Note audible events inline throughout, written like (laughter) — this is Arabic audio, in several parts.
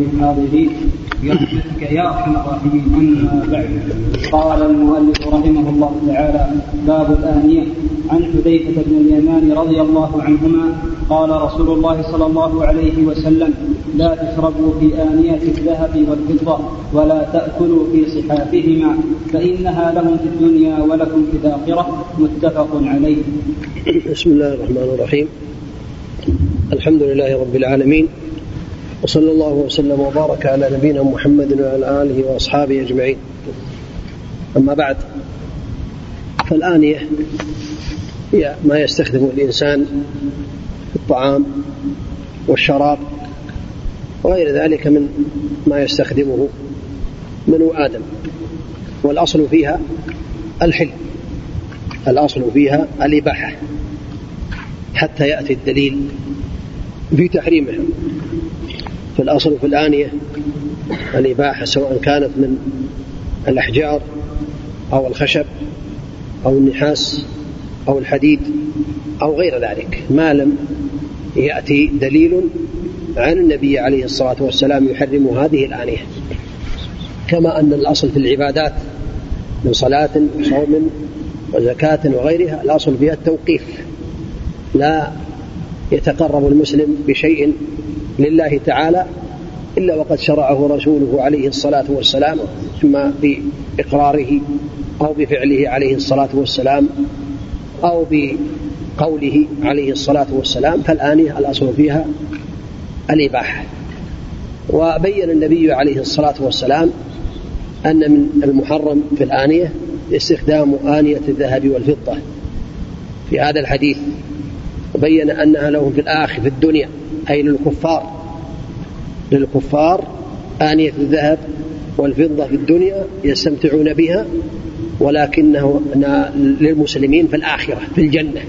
وللحاضرين برحمتك يا أرحم الراحمين. أما بعد. قال المؤلف رحمه الله تعالى باب الآنية. عن حذيفة بن اليمان رضي الله عنهما قال رسول الله صلى الله عليه وسلم لا تشربوا في آنية الذهب والفضة ولا تأكلوا في صحافهما فإنها لهم في الدنيا ولكم في الآخرة. متفق عليه. بسم الله الرحمن الرحيم. الحمد لله رب العالمين. وصلى الله وسلم وبارك على نبينا محمد وعلى آله وأصحابه أجمعين. أما بعد فالآنية هي ما يستخدم الإنسان في الطعام والشراب وغير ذلك من ما يستخدمه بنو آدم. والأصل فيها الحل الأصل فيها الإباحة حتى يأتي الدليل في تحريمها. في الآنية الإباحة سواء كانت من الأحجار أو الخشب أو النحاس أو الحديد أو غير ذلك ما لم يأتي دليل عن النبي عليه الصلاة والسلام يحرم هذه الآنية. كما أن الأصل في العبادات من صلاة وصوم وزكاة وغيرها الأصل فيها التوقيف لا يتقرب المسلم بشيء لله تعالى إلا وقد شرعه رسوله عليه الصلاة والسلام إما بإقراره أو بفعله عليه الصلاة والسلام أو بقوله عليه الصلاة والسلام فالآنية الأصل فيها الإباحة. وبين النبي عليه الصلاة والسلام أن من المحرم في الآنية استخدام آنية الذهب والفضة. في هذا الحديث وبين أنها لهم في الآخر في الدنيا. أي للكفار. للكفار آنية الذهب والفضة في الدنيا يستمتعون بها ولكنه للمسلمين في الآخرة في الجنة.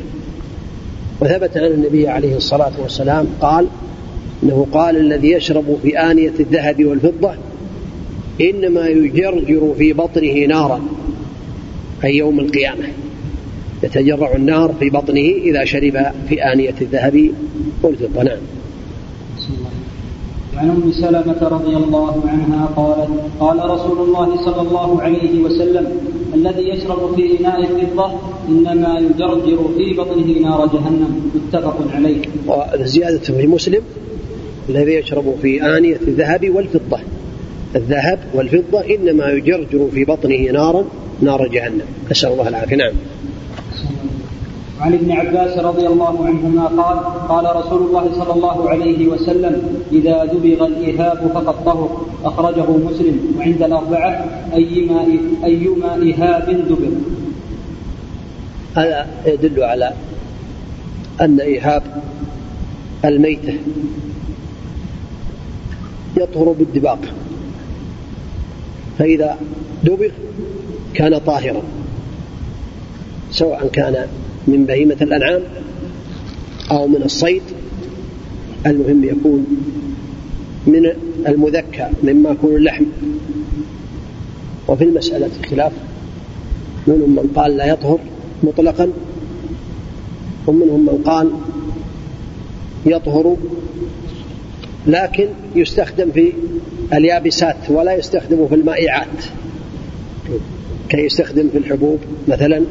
وثبت عن النبي عليه الصلاة والسلام قال إنه قال الذي يشرب في آنية الذهب والفضة إنما يجرجر في بطنه نارا أي يوم القيامة. يتجرع النار في بطنه إذا شرب في آنية الذهب والفضة. نعم. عن أم سلمة رضي الله عنها قالت قال رسول الله صلى الله عليه وسلم الذي يشرب في اناء الفضة إنما يجرجر في بطنه نار جهنم. متفق عليه. وزيادة في مسلم الذي يشرب في آنية الذهب والفضة. الذهب والفضة إنما يجرجر في بطنه نارا نار جهنم. نسأل الله العافية. نعم. عن ابن عباس رضي الله عنهما قال قال رسول الله صلى الله عليه وسلم إذا دبغ الإهاب فقد طهر. أخرجه مسلم. وعند الأربعة أيما أيما إهاب دبغ هذا يدل على أن إيهاب الميتة يطهر بالدباق فإذا دبغ كان طاهرا سواء كان من بهيمة الأنعام أو من الصيد. المهم يكون من المذكى مما يكون اللحم. وفي المسألة خلاف منهم من قال لا يطهر مطلقا ومنهم من قال يطهر لكن يستخدم في اليابسات ولا يستخدم في المائعات. كي يستخدم في الحبوب مثلا.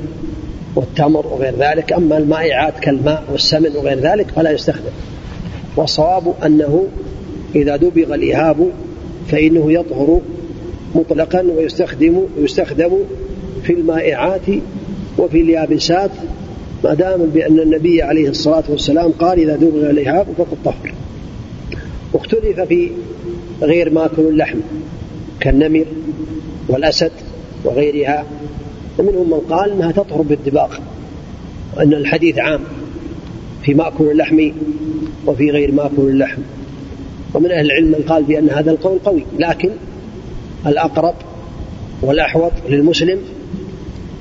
والتمر وغير ذلك أما المائعات كالماء والسمن وغير ذلك فلا يستخدم. والصواب أنه إذا دبغ الإهاب فإنه يطهر مطلقا ويستخدم يستخدم في المائعات وفي اليابسات ما دام بأن النبي عليه الصلاة والسلام قال إذا دبغ الإهاب فقد طهر. واختلف في غير ماكل اللحم كالنمر والأسد وغيرها. ومنهم من قال إنها تطهر بالدباغ وإن الحديث عام في ماكل اللحم وفي غير ماكل اللحم. ومن أهل العلم من قال بأن هذا القول قوي لكن الأقرب والأحوط للمسلم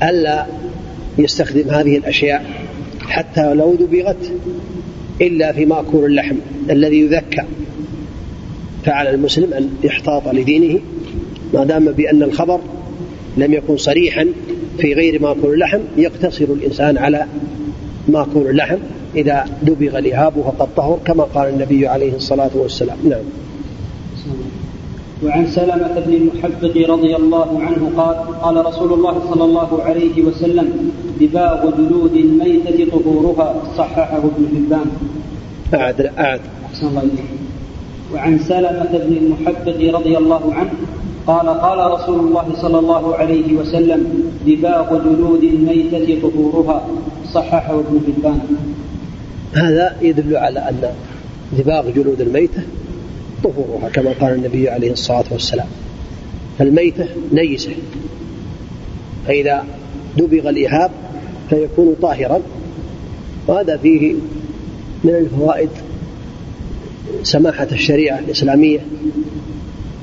ألا يستخدم هذه الأشياء حتى لو دبغت إلا في ماكل اللحم الذي يذكى. فعلى المسلم أن يحتاط لدينه ما دام بأن الخبر لم يكن صريحا في غير ماكول اللحم يقتصر الإنسان على ماكول اللحم إذا دبغ الإهاب فقد طهر كما قال النبي عليه الصلاة والسلام. نعم. وعن سلمة بن المحبق رضي الله عنه قال قال رسول الله صلى الله عليه وسلم دباغ جلود الميتة طهورها صححه ابن حبان. أعد أعد. أحسن الله إليك. وعن سلمة بن المحبق رضي الله عنه قال قال رسول الله صلى الله عليه وسلم دباغ جلود الميتة طهورها صححه ابن حبان. هذا يدل على أن دباغ جلود الميتة طهورها كما قال النبي عليه الصلاة والسلام. فالميتة نيسة فإذا دبغ الإهاب فيكون طاهرا وهذا فيه من الفوائد سماحة الشريعة الإسلامية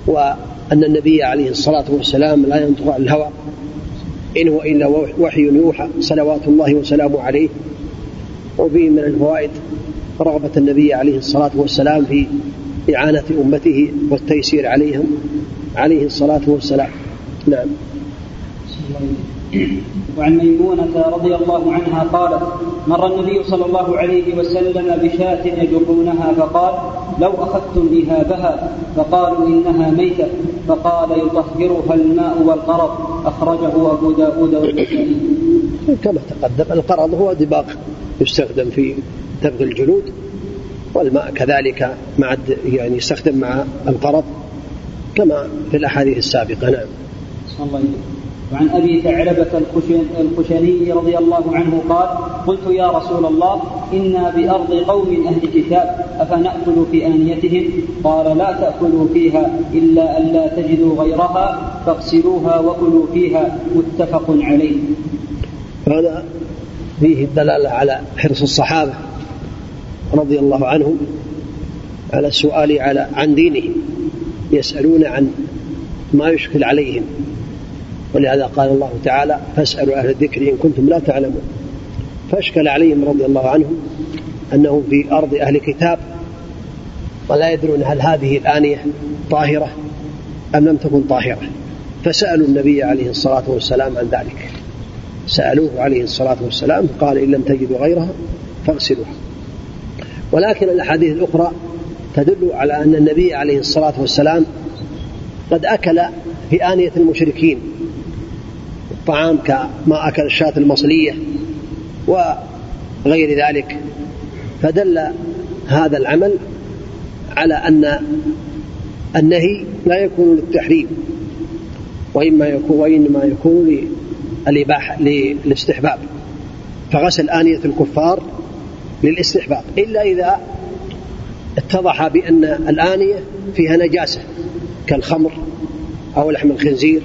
وأن النبي عليه الصلاة والسلام لا ينطق عن الهوى إن هو إلا وحي يوحى صلوات الله وسلامه عليه. وفيه من الفوائد رغبة النبي عليه الصلاة والسلام في إعانة أمته والتيسير عليهم عليه الصلاة والسلام. نعم. وعن ميمونة رضي الله عنها قالت مر النبي صلى الله عليه وسلم بشاة يجرونها فقال لو أخذتم إهابها فقالوا إنها ميتة. فقال يطهرها الماء والقرض. أخرجه أبو داود والنسائي. كما تقدم القرض هو دباغ يستخدم في دبغ الجلود والماء كذلك مع يعني يستخدم مع القرض كما في الأحاديث السابقة. نعم. الله وعن أبي ثعلبة الخشني رضي الله عنه قال قلت يا رسول الله إنا بأرض قوم أهل كتاب أفنأكل في آنيتهم قال لا تأكلوا فيها إلا أن لا تجدوا غيرها فاغسلوها وكلوا فيها متفق عليه. هذا فيه الدلالة على حرص الصحابة رضي الله عنهم على السؤال على عن دينهم يسألون عن ما يشكل عليهم ولهذا قال الله تعالى فاسألوا أهل الذكر إن كنتم لا تعلمون. فأشكل عليهم رضي الله عنهم أنهم في أرض أهل كتاب ولا يدرون هل هذه الآنية طاهرة أم لم تكن طاهرة. فسألوا النبي عليه الصلاة والسلام عن ذلك. سألوه عليه الصلاة والسلام قال إن لم تجدوا غيرها فاغسلوها. ولكن الأحاديث الأخرى تدل على أن النبي عليه الصلاة والسلام قد أكل في آنية المشركين. طعام كما أكل الشاة المصلية وغير ذلك فدل هذا العمل على أن النهي لا يكون للتحريم وإما يكون وإنما يكون للإباحة للاستحباب فغسل آنية الكفار للاستحباب إلا إذا اتضح بأن الآنية فيها نجاسة كالخمر أو لحم الخنزير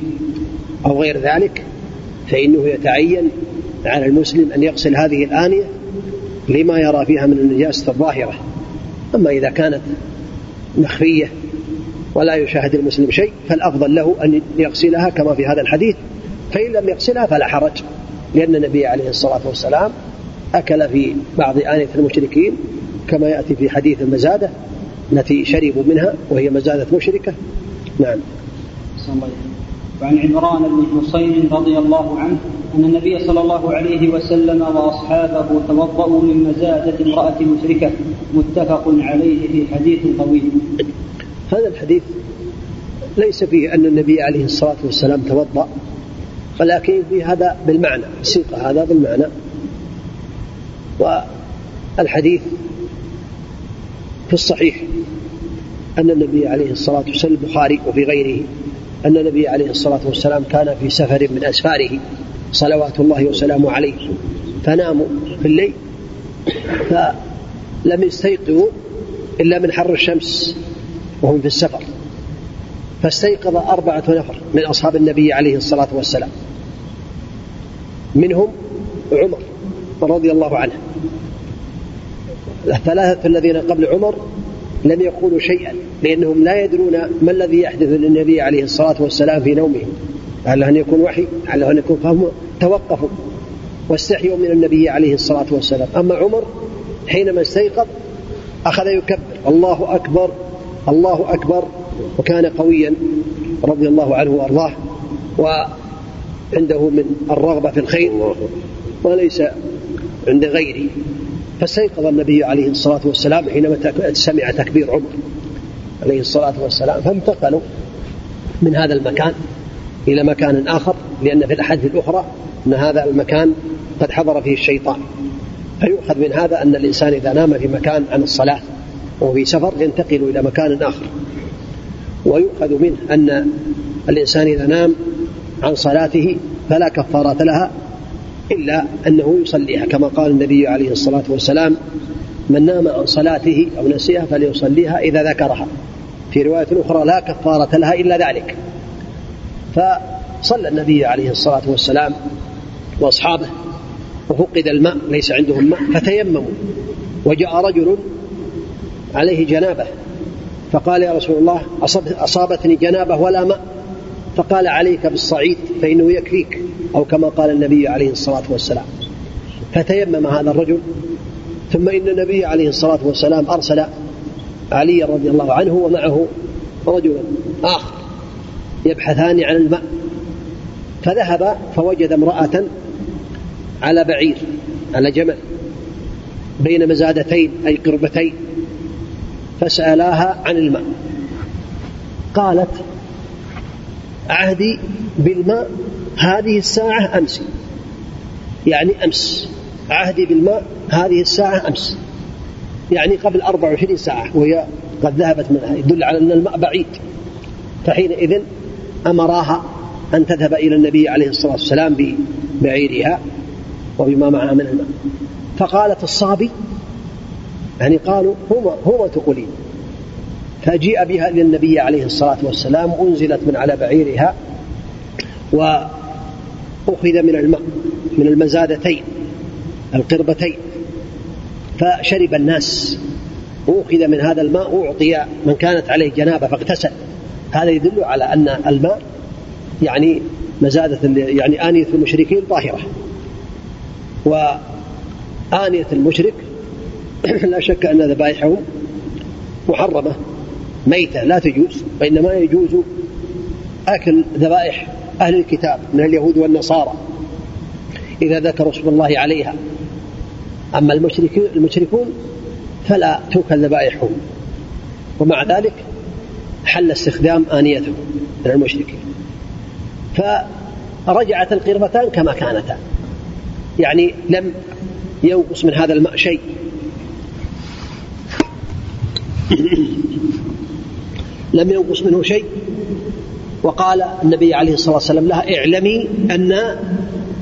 أو غير ذلك فإنه يتعين على المسلم أن يغسل هذه الآنية لما يرى فيها من النجاسة الظاهرة. أما إذا كانت مخفية ولا يشاهد المسلم شيء فالأفضل له أن يغسلها كما في هذا الحديث. فإن لم يغسلها فلا حرج لأن النبي عليه الصلاة والسلام أكل في بعض آنية المشركين كما يأتي في حديث المزادة التي شربوا منها وهي مزادة مشركة. نعم. وعن عمران بن حصين رضي الله عنه أن النبي صلى الله عليه وسلم وأصحابه توضأوا من مزادة امرأة مشركة متفق عليه في حديث طويل. هذا الحديث ليس فيه أن النبي عليه الصلاة والسلام توضأ ولكن في هذا بالمعنى سيق هذا بالمعنى. والحديث في الصحيح أن النبي عليه الصلاة والسلام البخاري وفي غيره أن النبي عليه الصلاة والسلام كان في سفر من أسفاره صلوات الله وسلامه عليه. فناموا في الليل فلم يستيقظوا إلا من حر الشمس وهم في السفر. فاستيقظ أربعة نفر من أصحاب النبي عليه الصلاة والسلام. منهم عمر رضي الله عنه. الثلاثة الذين قبل عمر لم يقولوا شيئا لأنهم لا يدرون ما الذي يحدث للنبي عليه الصلاة والسلام في نومه. لعله أن يكون وحي لعله أن يكون فهم توقفوا واستحيوا من النبي عليه الصلاة والسلام. أما عمر حينما استيقظ أخذ يكبر الله أكبر الله أكبر وكان قويا رضي الله عنه وأرضاه وعنده من الرغبة في الخير وليس عند غيره. فاستيقظ النبي عليه الصلاة والسلام حينما سمع تكبير عمر عليه الصلاة والسلام فانتقلوا من هذا المكان إلى مكان آخر لأن في الأحاديث الأخرى أن هذا المكان قد حضر فيه الشيطان. فيؤخذ من هذا أن الإنسان إذا نام في مكان عن الصلاة وهو في سفر ينتقل إلى مكان آخر. ويؤخذ منه أن الإنسان إذا نام عن صلاته فلا كفارة لها إلا أنه يصليها كما قال النبي عليه الصلاة والسلام من نام عن صلاته أو نسيها فليصليها إذا ذكرها. في رواية أخرى لا كفارة لها إلا ذلك. فصلى النبي عليه الصلاة والسلام وأصحابه وفقد الماء ليس عندهم ماء فتيمموا وجاء رجل عليه جنابة فقال يا رسول الله أصابتني جنابة ولا ماء؟ فقال عليك بالصعيد فإنه يكفيك أو كما قال النبي عليه الصلاة والسلام. فتيمم هذا الرجل ثم إن النبي عليه الصلاة والسلام أرسل علي رضي الله عنه ومعه رجل آخر يبحثان عن الماء. فذهب فوجد امرأة على بعير على جمل بين مزادتين أي قربتين فسألاها عن الماء. قالت عهدي بالماء. هذه الساعة أمس. يعني أمس. عهدي بالماء هذه الساعة أمس. يعني قبل 24 ساعة وهي قد ذهبت منها يدل على أن الماء بعيد. فحينئذ أمراها أن تذهب إلى النبي عليه الصلاة والسلام ببعيرها وبما معها من الماء. فقالت الصابي يعني قالوا هو هو تقولين؟ فجيء بها إلى النبي عليه الصلاة والسلام أنزلت من على بعيرها وأخذ من الماء من المزادتين القربتين فشرب الناس. وأخذ من هذا الماء وأعطي من كانت عليه جنابة فاغتسل. هذا يدل على أن الماء يعني مزادة يعني آنية المشركين طاهرة. وآنية المشرك (coughs) لا شك أن ذبائحهم محرمة. ميتة لا تجوز وإنما يجوز أكل ذبائح أهل الكتاب من اليهود والنصارى إذا ذكروا اسم الله عليها. أما المشركون فلا توكل ذبائحهم ومع ذلك حل استخدام آنيتهم من المشركين. فرجعت القربتان كما كانتا يعني لم ينقص من هذا الماء شيء لم ينقص منه شيء. وقال النبي عليه الصلاة والسلام لها اعلمي أن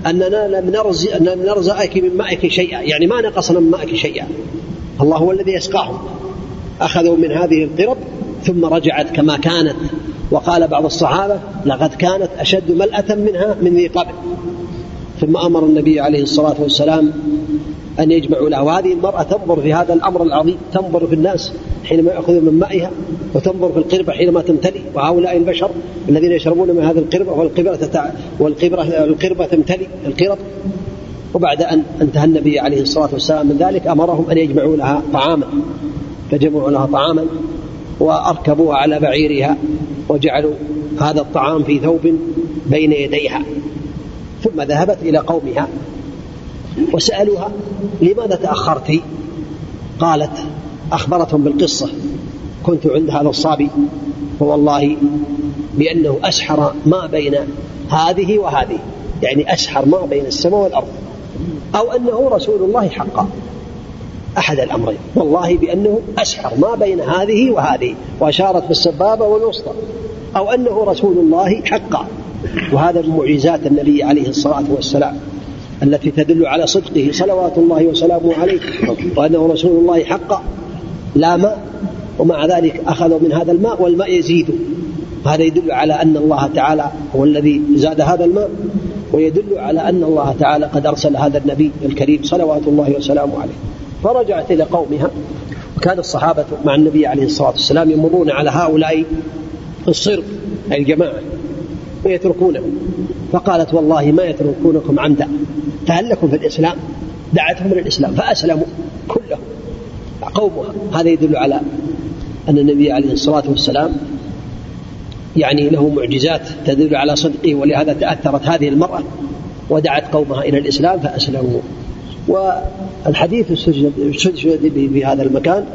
أننا لم نرزق لم نرزقك من مائك شيئا. يعني ما نقصنا من مائك شيئا. الله هو الذي يسقاهم أخذوا من هذه القرب ثم رجعت كما كانت. وقال بعض الصحابة لقد كانت أشد ملأة منها من ذي قبل. ثم أمر النبي عليه الصلاة والسلام أن يجمعوا له وهذه المرأة تنظر في هذا الأمر العظيم تنظر في الناس حينما يأخذون من مائها وتنظر في القربة حينما تمتلي وهؤلاء البشر الذين يشربون من هذه القربة والقربة تتع... والقربة القربة تمتلي القرب وبعد أن انتهى النبي عليه الصلاة والسلام من ذلك أمرهم أن يجمعوا لها طعاما. فجمعوا لها طعاما وأركبوها على بعيرها وجعلوا هذا الطعام في ثوب بين يديها. ثم ذهبت إلى قومها. وسألوها لماذا تأخرت قالت أخبرتهم بالقصة كنت عند هذا الصابي فوالله بأنه أسحر ما بين هذه وهذه يعني أسحر ما بين السماء والأرض أو أنه رسول الله حقا أحد الأمرين والله بأنه أسحر ما بين هذه وهذه وأشارت بالسبابة والوسطى أو أنه رسول الله حقا. وهذا من معجزات النبي عليه الصلاة والسلام. التي تدل على صدقه صلوات الله وسلامه عليه وأنه رسول الله حقا لا ماء ومع ذلك أخذوا من هذا الماء والماء يزيد. هذا يدل على أن الله تعالى هو الذي زاد هذا الماء ويدل على أن الله تعالى قد أرسل هذا النبي الكريم صلوات الله وسلامه عليه. فرجعت إلى قومها. وكان الصحابة مع النبي عليه الصلاة والسلام يمرون على هؤلاء الصرب الجماعة. ويتركونه فقالت والله ما يتركونكم عمدا. فهل لكم في الإسلام؟ دعتهم إلى الإسلام فأسلموا كلهم قومها. هذا يدل على أن النبي عليه الصلاة والسلام يعني له معجزات تدل على صدقه ولهذا تأثرت هذه المرأة ودعت قومها إلى الإسلام فأسلموا. والحديث استشهد به في هذا المكان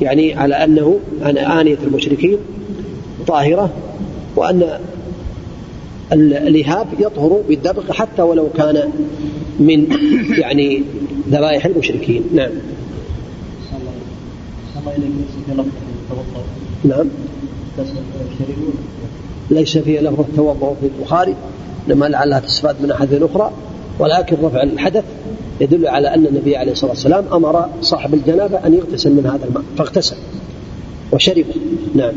يعني على أنه أن آنية المشركين طاهرة وأن الإهاب يطهر بالدبغ حتى ولو كان من (coughs) يعني ذبائح المشركين. نعم. نعم. ليس فيه لفظ التوضؤ في البخاري لما لعلها تستفاد من أحد أخرى. ولكن رفع الحدث يدل على أن النبي عليه الصلاة والسلام أمر صاحب الجنابة أن يغتسل من هذا الماء فاغتسل وشرب. نعم.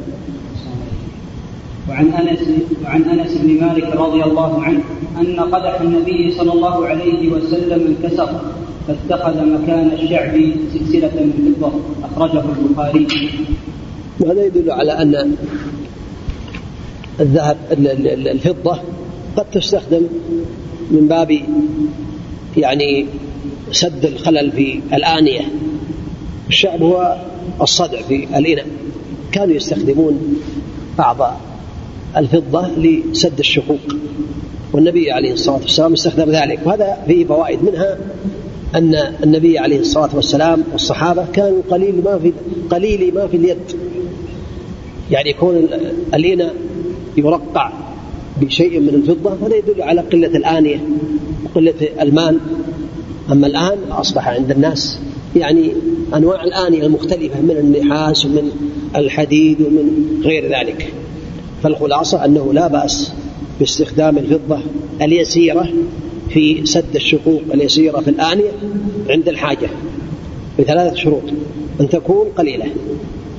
وعن أنس وعن أنس بن مالك رضي الله عنه أن قدح النبي صلى الله عليه وسلم انكسر فاتخذ مكان الشعب سلسلة من فضة أخرجه البخاري. وهذا يدل على أن الذهب الفضة قد تستخدم من باب يعني سد الخلل في الآنية الشعب هو الصدع في الإناء كانوا يستخدمون بعض الفضة لسد الشقوق. والنبي عليه الصلاة والسلام استخدم ذلك. وهذا فيه فوائد. منها أن النبي عليه الصلاة والسلام والصحابة كانوا قليل ما في قليل ما في اليد. يعني يكون الإناء يرقع بشيء من الفضة هذا يدل على قلة الآنية وقلة المال. أما الآن أصبح عند الناس يعني أنواع الآنية المختلفة من النحاس ومن الحديد ومن غير ذلك. فالخلاصة أنه لا بأس باستخدام الفضة اليسيرة في سد الشقوق اليسيرة في الآنية عند الحاجة بثلاثة شروط. أن تكون قليلة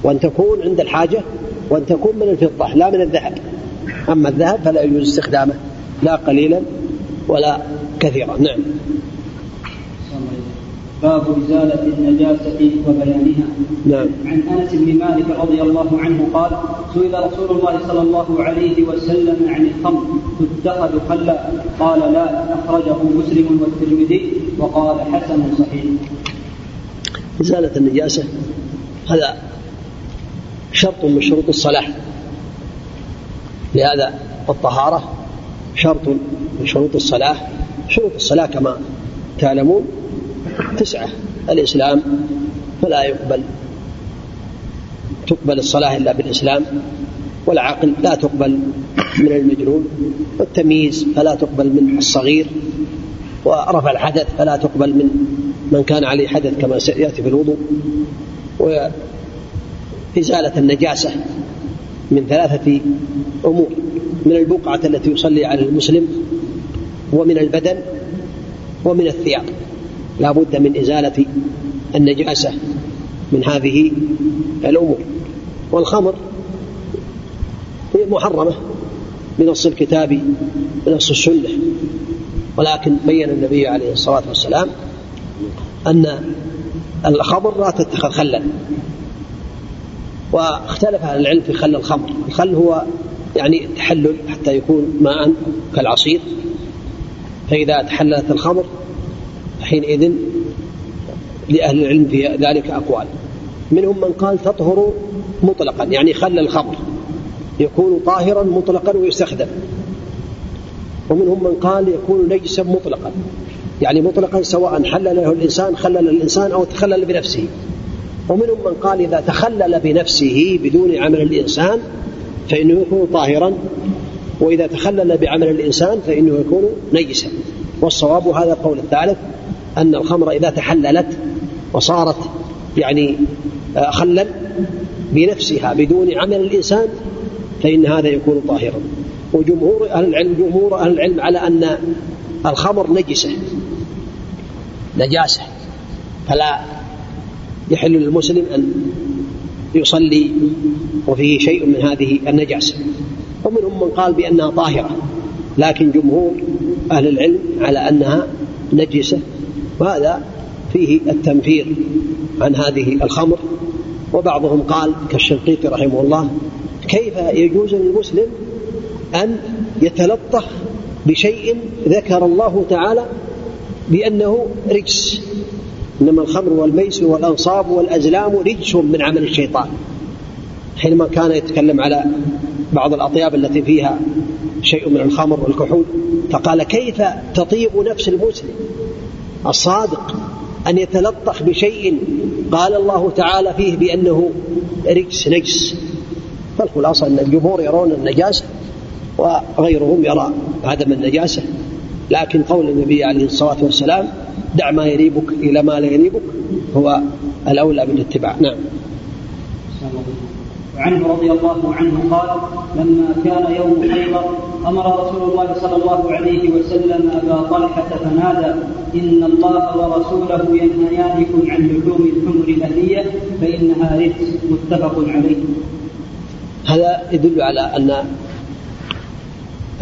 وأن تكون عند الحاجة وأن تكون من الفضة لا من الذهب. أما الذهب فلا يجوز استخدامه لا قليلا ولا كثيرا. نعم. باب إزالة النجاسة وبيانها. نعم. عن أنس بن مالك رضي الله عنه قال سئل رسول الله صلى الله عليه وسلم عن الخمر تتخذ خلا؟ قال لا أخرجه مسلم والترمذي وقال حسن صحيح. إزالة النجاسة هذا شرط من شروط الصلاة لهذا الطهارة شرط من شروط الصلاة شروط الصلاة كما تعلمون تسعة الإسلام فلا يقبل تقبل الصلاة إلا بالإسلام والعقل لا تقبل من المجنون والتمييز فلا تقبل من الصغير ورفع الحدث فلا تقبل من من كان عليه حدث كما سيأتي في الوضوء وإزالة النجاسة من ثلاثة أمور من البقعة التي يصلي على المسلم ومن البدن ومن الثياب. لا بد من إزالة النجاسة من هذه الأمور. والخمر هي محرمة بنص الكتاب بنص السنة ولكن بين النبي عليه الصلاة والسلام أن الخمر لا تتخذ خلا واختلف أهل العلم في خل الخمر. الخل هو يعني تحلل حتى يكون ماء كالعصير فإذا تحللت الخمر حينئذ لأهل العلم في ذلك أقوال. منهم من قال تطهر مطلقا يعني خل الخمر يكون طاهرا مطلقا ويستخدم. ومنهم من قال يكون نجسا مطلقا يعني مطلقا سواء حلل له الإنسان خلل الإنسان أو تخلل بنفسه. ومنهم من قال إذا تخلل بنفسه بدون عمل الإنسان فإنه يكون طاهرا وإذا تخلل بعمل الإنسان فإنه يكون نجسا. والصواب هذا القول الثالث أن الخمر إذا تحللت وصارت يعني آه، خلا بنفسها بدون عمل الإنسان فإن هذا يكون طاهرا. وجمهور أهل العلم جمهور أهل العلم على أن الخمر نجسة نجاسة. فلا يحل للمسلم أن يصلي وفيه شيء من هذه النجاسة. ومنهم من قال بأنها طاهرة لكن جمهور أهل العلم على أنها نجسة. وهذا فيه التنفير عن هذه الخمر وبعضهم قال كالشنقيطي رحمه الله كيف يجوز للمسلم أن يتلطخ بشيء ذكر الله تعالى بأنه رجس؟ إنما الخمر والميسر والأنصاب والأزلام رجس من عمل الشيطان. حينما كان يتكلم على بعض الأطياب التي فيها شيء من الخمر والكحول فقال كيف تطيب نفس المسلم؟ الصادق أن يتلطخ بشيء قال الله تعالى فيه بأنه رجس نجس. فالخلاصة أن الجمهور يرون النجاسة وغيرهم يرى عدم النجاسة. لكن قول النبي عليه الصلاة والسلام دع ما يريبك إلى ما لا يريبك هو الأولى بالاتباع نعم. وعنه رضي الله عنه قال لما كان يوم خيبر أمر رسول الله صلى الله عليه وسلم أبا طلحة فنادى إن الله ورسوله ينهيانكم عن لحوم الحمر الاهليه فإنها رجس متفق عليه. هذا يدل على أن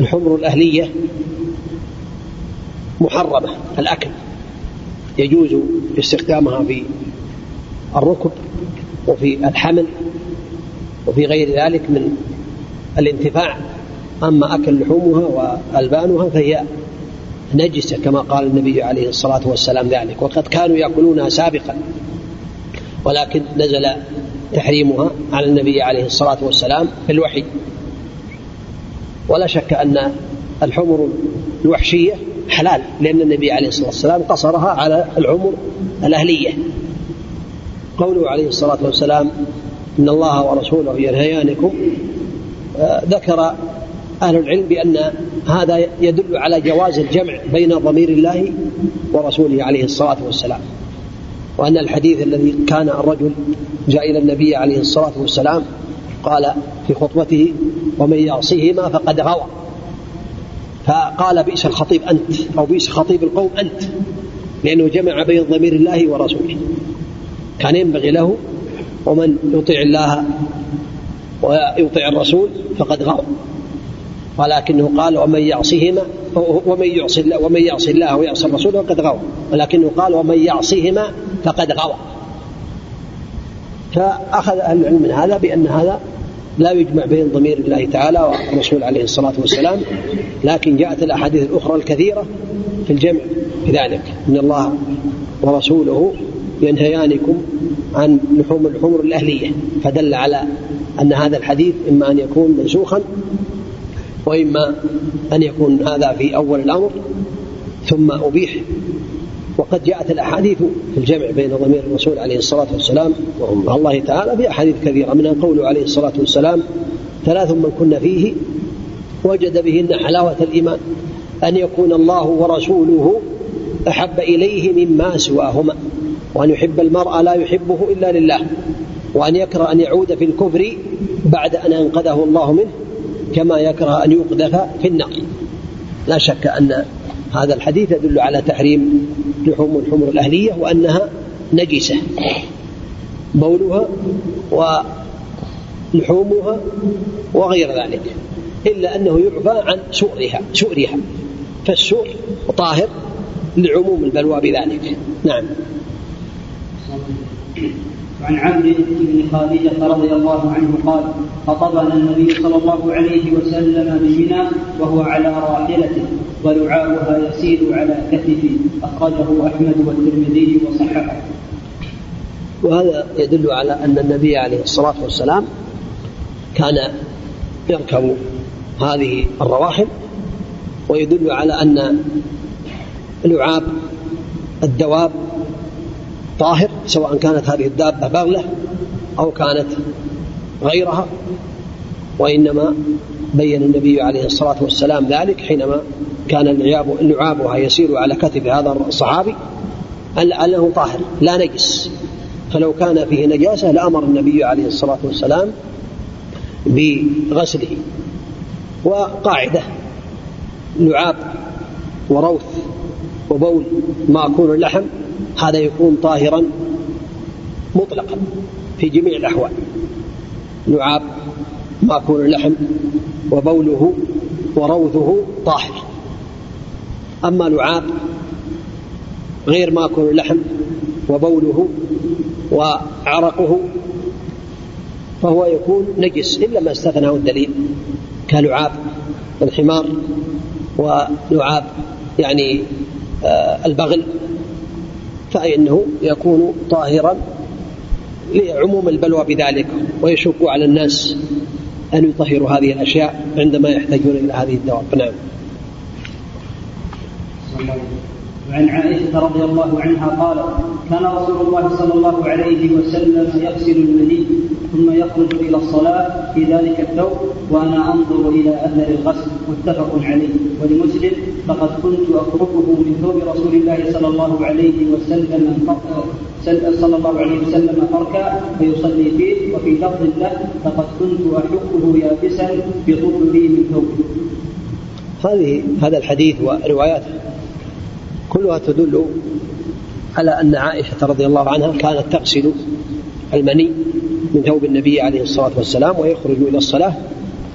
الحمر الأهلية محرمة الأكل يجوز استخدامها في الركب وفي الحمل وفي غير ذلك من الانتفاع. أما أكل لحومها وألبانها فهي نجسة كما قال النبي عليه الصلاة والسلام ذلك. وقد كانوا يأكلونها سابقا ولكن نزل تحريمها على النبي عليه الصلاة والسلام في الوحي. ولا شك أن الحمر الوحشية حلال لأن النبي عليه الصلاة والسلام قصرها على العمر الأهلية. قوله عليه الصلاة والسلام إن الله ورسوله ينهيانكم. ذكر أهل العلم بأن هذا يدل على جواز الجمع بين ضمير الله ورسوله عليه الصلاة والسلام. وأن الحديث الذي كان الرجل جاء إلى النبي عليه الصلاة والسلام قال في خطبته ومن يعصيهما فقد غوى. فقال بئس الخطيب أنت أو بئس خطيب القوم أنت لأنه جمع بين ضمير الله ورسوله. كان ينبغي له ومن يطيع الله ويطيع الرسول فقد غوى ولكنه قال ومن يعصيهما ومن يعصي الله ومن يعصي الله ويعصي الرسول فقد غوى ولكنه قال ومن يعصيهما فقد غوى فأخذ أهل العلم من هذا بأن هذا لا يجمع بين ضمير الله تعالى والرسول عليه الصلاة والسلام لكن جاءت الأحاديث الأخرى الكثيرة في الجمع بذلك إن الله ورسوله ينهيانكم عن لحوم الحمر الأهلية فدل على أن هذا الحديث إما أن يكون منسوخا وإما أن يكون هذا في أول الأمر ثم أبيح. وقد جاءت الأحاديث في الجمع بين ضمير الرسول عليه الصلاة والسلام وهم الله تعالى في أحاديث كثيرة منها قوله عليه الصلاة والسلام ثلاث من كن فيه وجد بهن حلاوة الإيمان أن يكون الله ورسوله أحب إليه مما سواهما وأن يحب المرء لا يحبه إلا لله وأن يكره أن يعود في الكفر بعد أن أنقذه الله منه كما يكره أن يقذف في النار. لا شك أن هذا الحديث يدل على تحريم لحوم الحمر الأهلية وأنها نجسة. بولها ولحومها وغير ذلك إلا أنه يعفى عن سؤرها سؤرها فالسؤر طاهر لعموم البلوى بذلك. نعم. عن عمرو بن خارجة رضي الله عنه قال خطبنا النبي صلى الله عليه وسلم بمنى وهو على راحلته ولعابها يسير على كتفه أخرجه أحمد والترمذي وصححه. وهذا يدل على أن النبي عليه الصلاة والسلام كان يركب هذه الرواحل ويدل على أن لعاب الدواب طاهر سواء كانت هذه الدابة بغلة أو كانت غيرها وإنما بين النبي عليه الصلاة والسلام ذلك حينما كان لعابها يسير على كتف هذا الصحابي أنه طاهر لا نجس. فلو كان فيه نجاسة لأمر النبي عليه الصلاة والسلام بغسله. وقاعدة لعاب وروث وبول ماكول اللحم هذا يكون طاهرا مطلقا في جميع الأحوال. لعاب ماكول اللحم وبوله وروثه طاهر. أما لعاب غير ماكول اللحم وبوله وعرقه فهو يكون نجس إلا ما استثناه الدليل كلعاب الحمار. ولعاب يعني البغل فإنه يكون طاهرا لعموم البلوى بذلك ويشق على الناس أن يطهروا هذه الأشياء عندما يحتاجون إلى هذه الدواب نعم. وعن عائشة رضي الله عنها قالت كان رسول الله صلى الله عليه وسلم يغسل المني ثم يخرج إلى الصلاة في ذلك الثوب وأنا أنظر إلى أثر الغسل. متفق عليه. ولمسلم فقد كنت أفركه من ثوب رسول الله صلى الله عليه وسلم صلى الله عليه وسلم فركا فيصلي فيه وفي لفظ له فقد كنت أحكه يابسا يطوف من ثوبه. هذه هذا الحديث ورواياته. كلها تدل على أن عائشة رضي الله عنها كانت تغسل المني من ثوب النبي عليه الصلاة والسلام ويخرج إلى الصلاة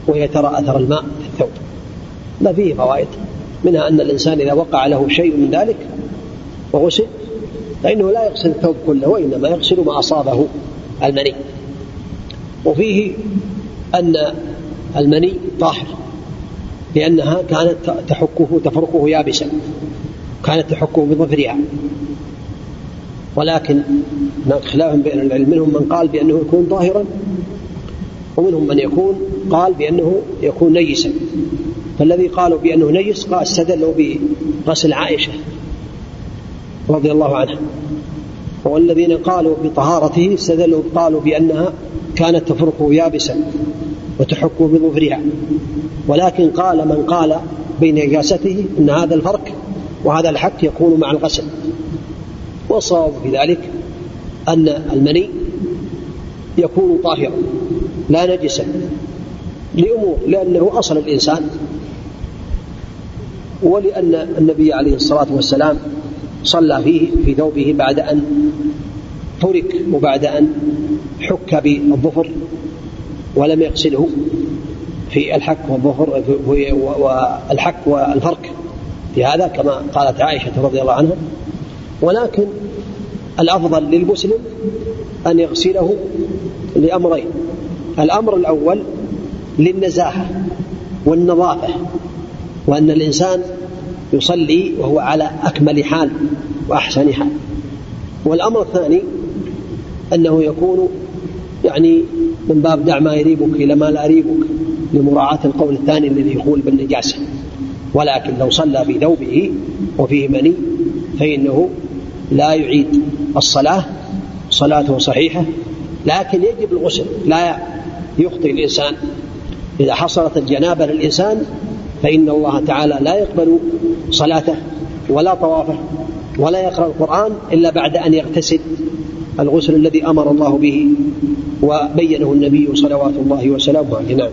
وهي ترى أثر الماء في الثوب. ما فيه فوائد. منها أن الإنسان إذا وقع له شيء من ذلك وغسل فإنه لا يغسل الثوب كله وإنما يغسل ما أصابه المني. وفيه أن المني طاهر لأنها كانت تحكه تفركه يابسا كانت تحكه بظفرها ولكن هناك خلاف بين العلم منهم من قال بأنه يكون طاهرا ومنهم من يكون قال بأنه يكون نيسا. فالذي قالوا بأنه نجس قال استدلوا بغسل عائشة رضي الله عنها. والذين قالوا بطهارته استدلوا قالوا بأنها كانت تفرقه يابسا وتحكه بظفرها. ولكن قال من قال بين نجاسته أن هذا الفرق وهذا الحك يكون مع الغسل. والصواب في ذلك أن المني يكون طاهرا لا نجسا لأمور لأنه أصل الإنسان. ولأن النبي عليه الصلاة والسلام صلى فيه في ثوبه بعد أن ترك وبعد أن حك بالظفر ولم يغسله في الحك والظفر والحك والفرك. في هذا كما قالت عائشة رضي الله عنها. ولكن الأفضل للمسلم أن يغسله لأمرين. الأمر الأول للنزاهة والنظافة وأن الإنسان يصلي وهو على أكمل حال وأحسن حال. والأمر الثاني أنه يكون يعني من باب دع ما يريبك إلى ما لا يريبك لمراعاة القول الثاني الذي يقول بالنجاسة. ولكن لو صلى في ثوبه وفيه مني فإنه لا يعيد الصلاة صلاته صحيحة لكن يجب الغسل لا يخطئ الإنسان. إذا حصلت الجنابة للإنسان فإن الله تعالى لا يقبل صلاته ولا طوافه ولا يقرأ القرآن إلا بعد أن يغتسل. الغسل الذي أمر الله به وبينه النبي صلوات الله وسلامه عليه. نعم.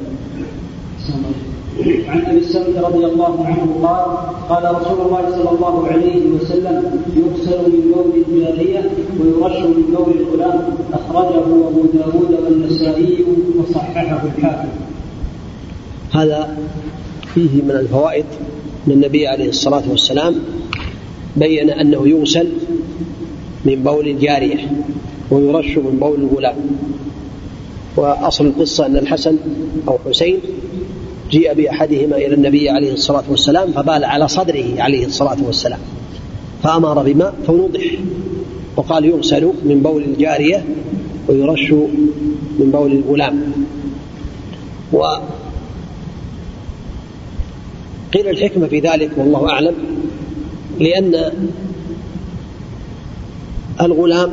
عن أبي السلمة رضي الله عنه قال قال رسول الله صلى الله عليه وسلم يغسل من بول الجارية ويرش من بول الغلام. أخرجه أبو داود والنسائي وصححه الحاكم. هذا فيه من الفوائد من النبي عليه الصلاة والسلام بين أنه يغسل من بول الجارية ويرش من بول الغلام. وأصل القصة أن الحسن أو حسين جيء بأحدهما إلى النبي عليه الصلاة والسلام فبال على صدره عليه الصلاة والسلام فأمر بماء فنضح وقال يغسل من بول الجارية ويرش من بول الغلام. وقيل الحكمة في ذلك والله أعلم لأن الغلام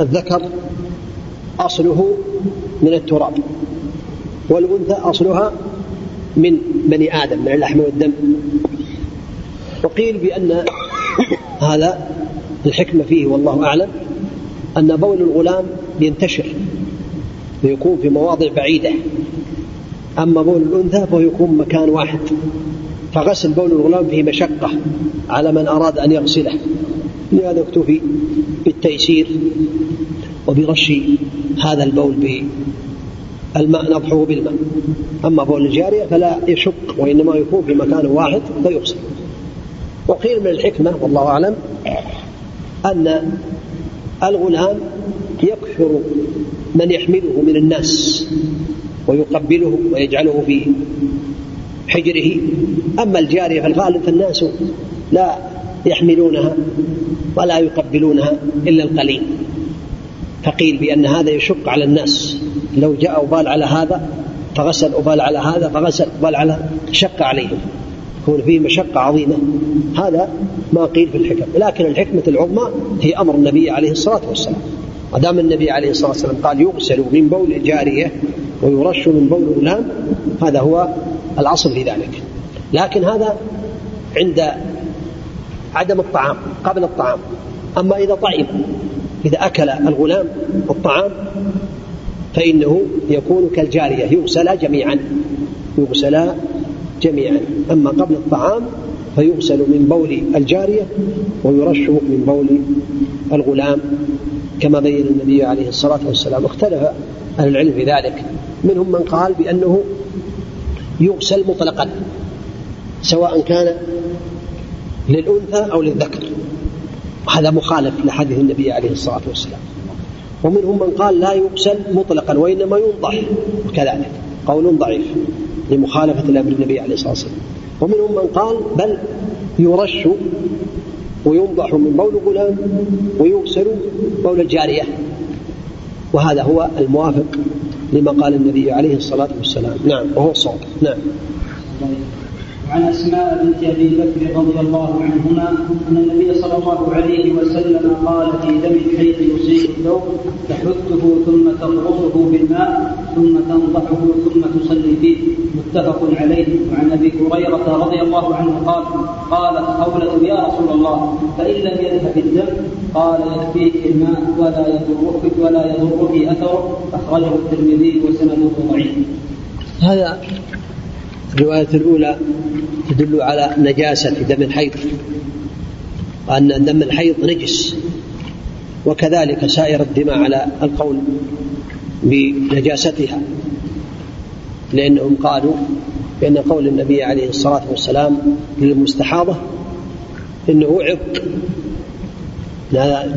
الذكر أصله من التراب والأنثى أصلها من بني آدم من اللحم والدم. وقيل بأن هذا الحكمة فيه والله أعلم أن بول الغلام ينتشر ويكون في مواضع بعيدة. أما بول الأنثى فهو يكون مكان واحد. فغسل بول الغلام فيه مشقة على من أراد أن يغسله. لهذا اكتفي بالتيسير وبرش هذا البول الماء نضحه بالماء. أما بول الجارية فلا يشق وإنما يكون في مكان واحد فيغسل. وقيل من الحكمة والله أعلم أن الغلام يكثر من يحمله من الناس ويقبله ويجعله في حجره. أما الجارية في الغالب فالناس لا يحملونها ولا يقبلونها إلا القليل. فقيل بأن هذا يشق على الناس. لو جاء أبال على هذا فغسل أبال على هذا فغسل أبال على شق عليهم. يكون فيه مشقة عظيمة. هذا ما قيل في الحكم. لكن الحكمة العظمى هي أمر النبي عليه الصلاة والسلام. ما دام النبي عليه الصلاة والسلام قال يغسل من بول الجارية ويرش من بول الغلام هذا هو الأصل في ذلك. لكن هذا عند عدم الطعام قبل الطعام. أما إذا طعم إذا أكل الغلام الطعام فإنه يكون كالجارية يغسل جميعا يغسل جميعا. أما قبل الطعام فيغسل من بول الجارية ويرش من بول الغلام. كما بين النبي عليه الصلاة والسلام اختلف أهل العلم في ذلك. منهم من قال بأنه يغسل مطلقا سواء كان للأنثى أو للذكر. هذا مخالف لحديث النبي عليه الصلاة والسلام. ومنهم من قال لا يغسل مطلقا وإنما ينضح. كذلك قول ضعيف لمخالفة الأمر النبي عليه الصلاة والسلام. ومنهم من قال بل يرش وينضح من بول غلام ويغسل بول الجارية. وهذا هو الموافق لما قال النبي عليه الصلاة والسلام. نعم وهو الصواب. نعم. وعن أسماء بنت أبي بكر رضي الله عنهما أن النبي صلى الله عليه وسلم قال في دم الحيض يصيب الثوب تحثه ثم تقرصه بالماء ثم تنضحه ثم تصلي فيه. متفق عليه. وعن أبي هريرة رضي الله عنه قال قالت خوله يا رسول الله فإن لم يذهب الدم قال يكفيك الماء ولا يضرك ولا يضرك أثره. أخرجه الترمذي وسنده ضعيف. هذا الرواية الأولى تدل على نجاسة دم الحيض وأن دم الحيض نجس وكذلك سائر الدماء على القول بنجاستها لأنهم قالوا بأن قول النبي عليه الصلاة والسلام للمستحاضة إنه عرق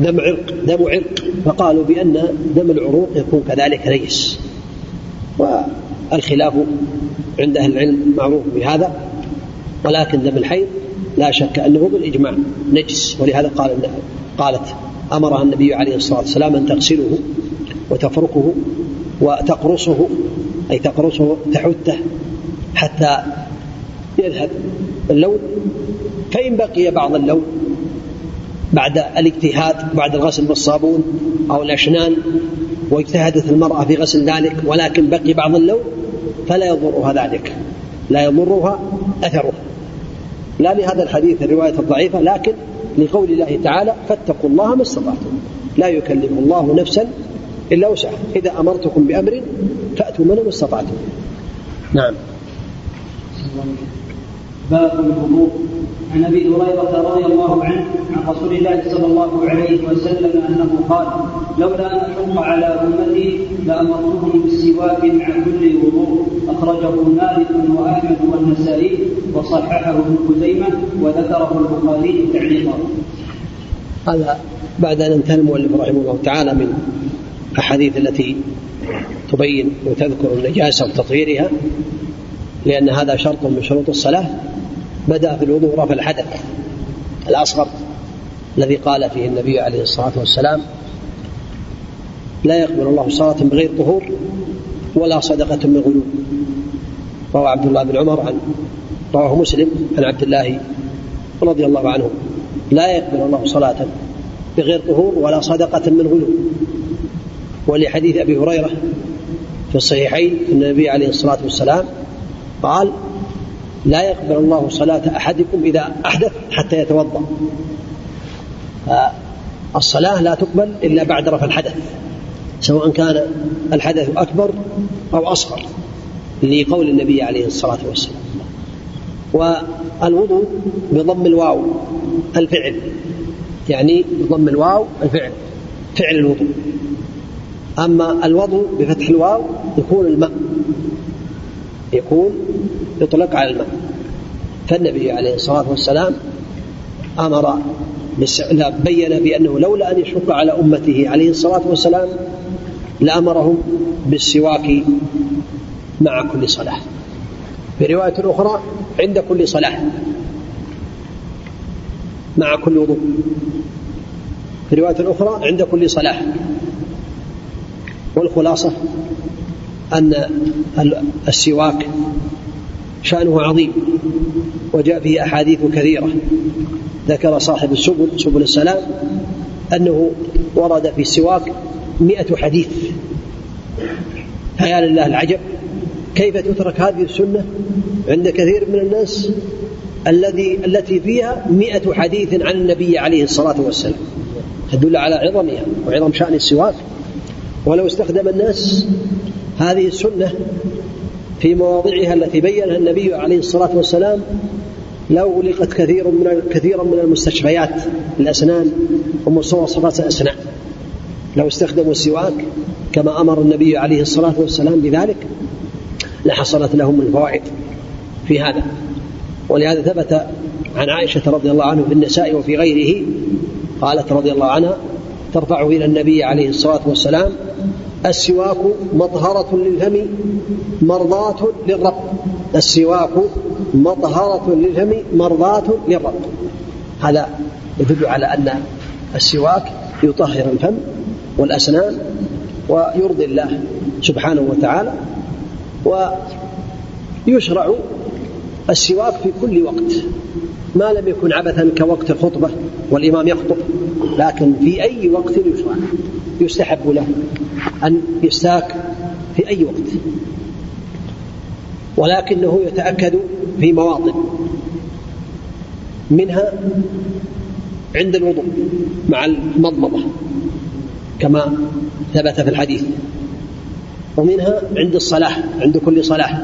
دم عرق دم عرق فقالوا بأن دم العروق يكون كذلك نجس والخلاف عند أهل العلم معروف بهذا ولكن دم الحيض لا شك أنه بالإجماع نجس ولهذا قال قالت أمرها النبي عليه الصلاة والسلام أن تغسله وتفركه وتقرصه أي تقرصه تحته حتى يذهب اللون. فإن بقي بعض اللون بعد الاجتهاد بعد الغسل بالصابون أو الأشنان واجتهدت المرأة في غسل ذلك ولكن بقي بعض اللون فلا يضرها ذلك. لا يضرها أثره. لا لهذا الحديث الرواية الضعيفة لكن لقول الله تعالى فاتقوا الله ما استطعتم. لا يكلف الله نفسا إلا وسعها. إذا أمرتكم بأمر فأتوا منه ما استطعتم. نعم. باب الوضوء عن أبي هريرة رضي الله عنه عن رسول الله صلى الله عليه وسلم أنه قال لولا أن اشق على أمتي لأمرتهم بالسواك مع كل وضوء أخرجه مالك وأحمد والنسائي وصححه ابن خزيمة وذكره البخاري تعليقا. هذا بعد أن انتهى المؤلف رحمه الله تعالى من الاحاديث التي تبين وتذكر النجاسة وتطهيرها. لأن هذا شرط من شروط الصلاة بدأ في الوضوء رفع الحدث الأصغر الذي قال فيه النبي عليه الصلاة والسلام لا يقبل الله صلاة بغير طهور ولا صدقة من غلول روى عبد الله بن عمر عن رواه مسلم عن عبد الله رضي الله عنه لا يقبل الله صلاة بغير طهور ولا صدقة من غلول ولحديث أبي هريرة في الصحيحين أن النبي عليه الصلاة والسلام قال لا يقبل الله صلاة أحدكم إذا أحدث حتى يتوضأ. الصلاة لا تقبل إلا بعد رفع الحدث سواء كان الحدث أكبر أو أصغر لقول النبي عليه الصلاة والسلام. والوضوء بضم الواو الفعل يعني بضم الواو الفعل فعل الوضوء. أما الوضوء بفتح الواو يكون الماء. يكون يطلق على الماء فالنبي عليه الصلاة والسلام أمر بين بأنه لولا أن يشق على أمته عليه الصلاة والسلام لأمرهم بالسواك مع كل صلاة. في رواية أخرى عند كل صلاة مع كل وضوء. في رواية أخرى عند كل صلاة. والخلاصة أن السواك شأنه عظيم وجاء فيه أحاديث كثيرة. ذكر صاحب السبل سبل السلام أنه ورد في السواك مئة حديث. فيا لله العجب. كيف تترك هذه السنة عند كثير من الناس الذي التي فيها مئة حديث عن النبي عليه الصلاة والسلام؟ تدل على عظمها وعظم شأن السواك. ولو استخدم الناس هذه السنة في مواضعها التي بينها النبي عليه الصلاة والسلام لو أغلقت كثير من كثيرا من المستشفيات الأسنان ومستوصفات الأسنان. لو استخدموا السواك كما أمر النبي عليه الصلاة والسلام بذلك لحصلت لهم الفوائد في هذا. ولهذا ثبت عن عائشة رضي الله عنه في النساء وفي غيره قالت رضي الله عنها ترفع إلى النبي عليه الصلاة والسلام السواك مطهرة للفم مرضاة للرب. السواك مطهرة للفم مرضاة للرب. هذا يدل على أن السواك يطهر الفم والأسنان ويرضي الله سبحانه وتعالى ويشرع السواك في كل وقت. ما لم يكن عبثا كوقت الخطبة والإمام يخطب لكن في أي وقت يشرع. يستحب له أن يستاك في أي وقت ولكنه يتأكد في مواطن منها عند الوضوء مع المضمضة كما ثبت في الحديث ومنها عند الصلاة عند كل صلاة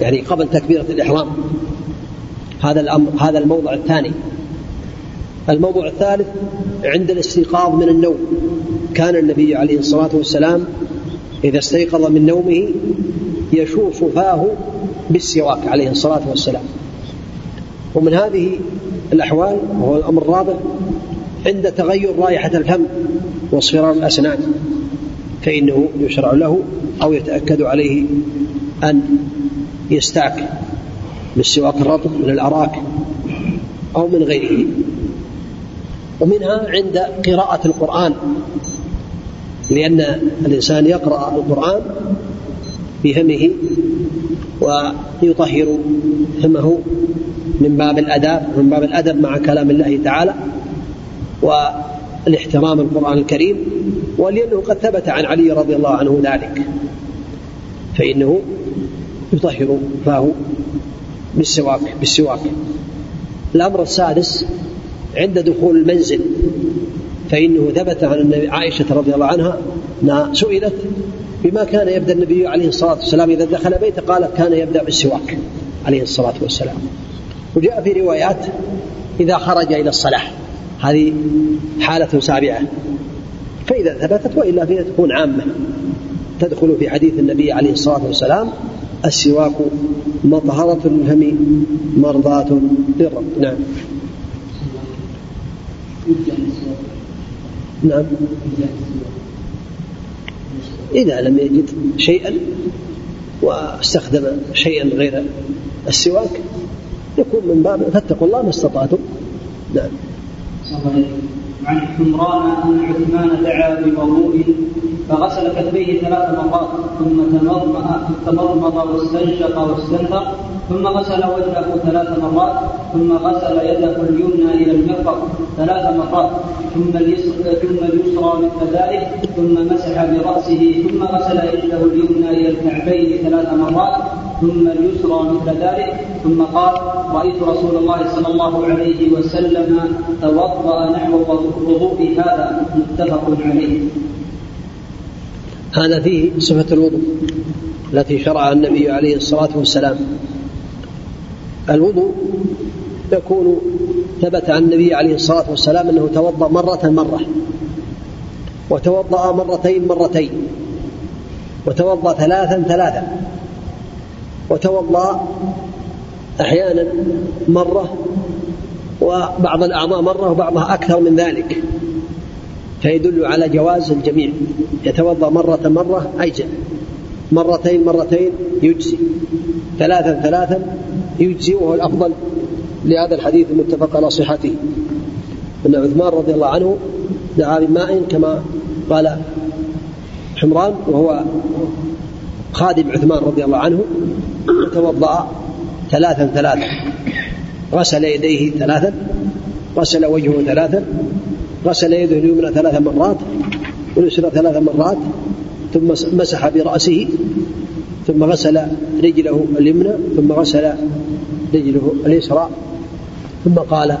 يعني قبل تكبيرة الإحرام هذا الأمر هذا الموضع الثاني. الموضوع الثالث عند الاستيقاظ من النوم. كان النبي عليه الصلاة والسلام إذا استيقظ من نومه يشوف فاه بالسواك عليه الصلاة والسلام. ومن هذه الأحوال وهو الأمر الرابع عند تغير رائحة الفم واصفرار الأسنان فإنه يشرع له أو يتأكد عليه أن يستعك بالسواك الرطب من الأراك أو من غيره. ومنها عند قراءة القرآن. لأن الإنسان يقرأ القرآن بفمه ويطهر فمه من باب الأداب من باب الأدب مع كلام الله تعالى والاحترام القرآن الكريم ولأنه قد ثبت عن علي رضي الله عنه ذلك. فإنه يطهر فاه بالسواك بالسواك. الأمر السادس عند دخول المنزل فإنه ثبت عن النبي عائشة رضي الله عنها أنها سئلت بما كان يبدأ النبي عليه الصلاة والسلام إذا دخل بيته قالت كان يبدأ بالسواك عليه الصلاة والسلام. وجاء في روايات إذا خرج إلى الصلاة هذه حالة سابعة. فإذا ثبتت وإلا فهي تكون عامة. تدخل في حديث النبي عليه الصلاة والسلام السواك مطهرة للفم مرضاة للرب. نعم. نعم. إذا لم يجد شيئا واستخدم شيئا غير السواك يكون من باب فاتقوا الله ما استطعتم. نعم. عن حمران ان عثمان دعا بوضوء فغسل كفيه ثلاث مرات ثم تمضمض واستنشق واستنثر ثم غسل وجهه ثلاث مرات ثم غسل يده اليمنى إلى المرفق ثلاث مرات ثم اليسرى ثم اليسرى مثل ذلك ثم مسح برأسه ثم غسل يده اليمنى إلى الكعبين ثلاث مرات ثم اليسرى مثل ذلك ثم قال رأيت رسول الله صلى الله عليه وسلم توضأ نحو وضوء هذا. متفق عليه. هذا فيه صفة الوضوء التي شرعها النبي عليه الصلاة والسلام. الوضوء يكون ثبت عن النبي عليه الصلاة والسلام أنه توضأ مرة مرة وتوضأ مرتين مرتين وتوضأ ثلاثا ثلاثا. وتوضأ أحيانا مرة وبعض الأعضاء مرة وبعضها أكثر من ذلك. فيدل على جواز الجميع. يتوضأ مرة مرة أيجل مرتين مرتين يجزي. ثلاثا ثلاثا يجزي وهو الأفضل لهذا الحديث المتفق على صحته. أن عثمان رضي الله عنه دعا بماء كما قال حمران وهو خادم عثمان رضي الله عنه توضأ ثلاثا ثلاثا. غسل يديه ثلاثا غسل وجهه ثلاثا غسل يده اليمنى ثلاث مرات واليسرى ثلاث مرات ثم مسح برأسه ثم غسل رجله اليمنى ثم غسل رجله اليسرى ثم قال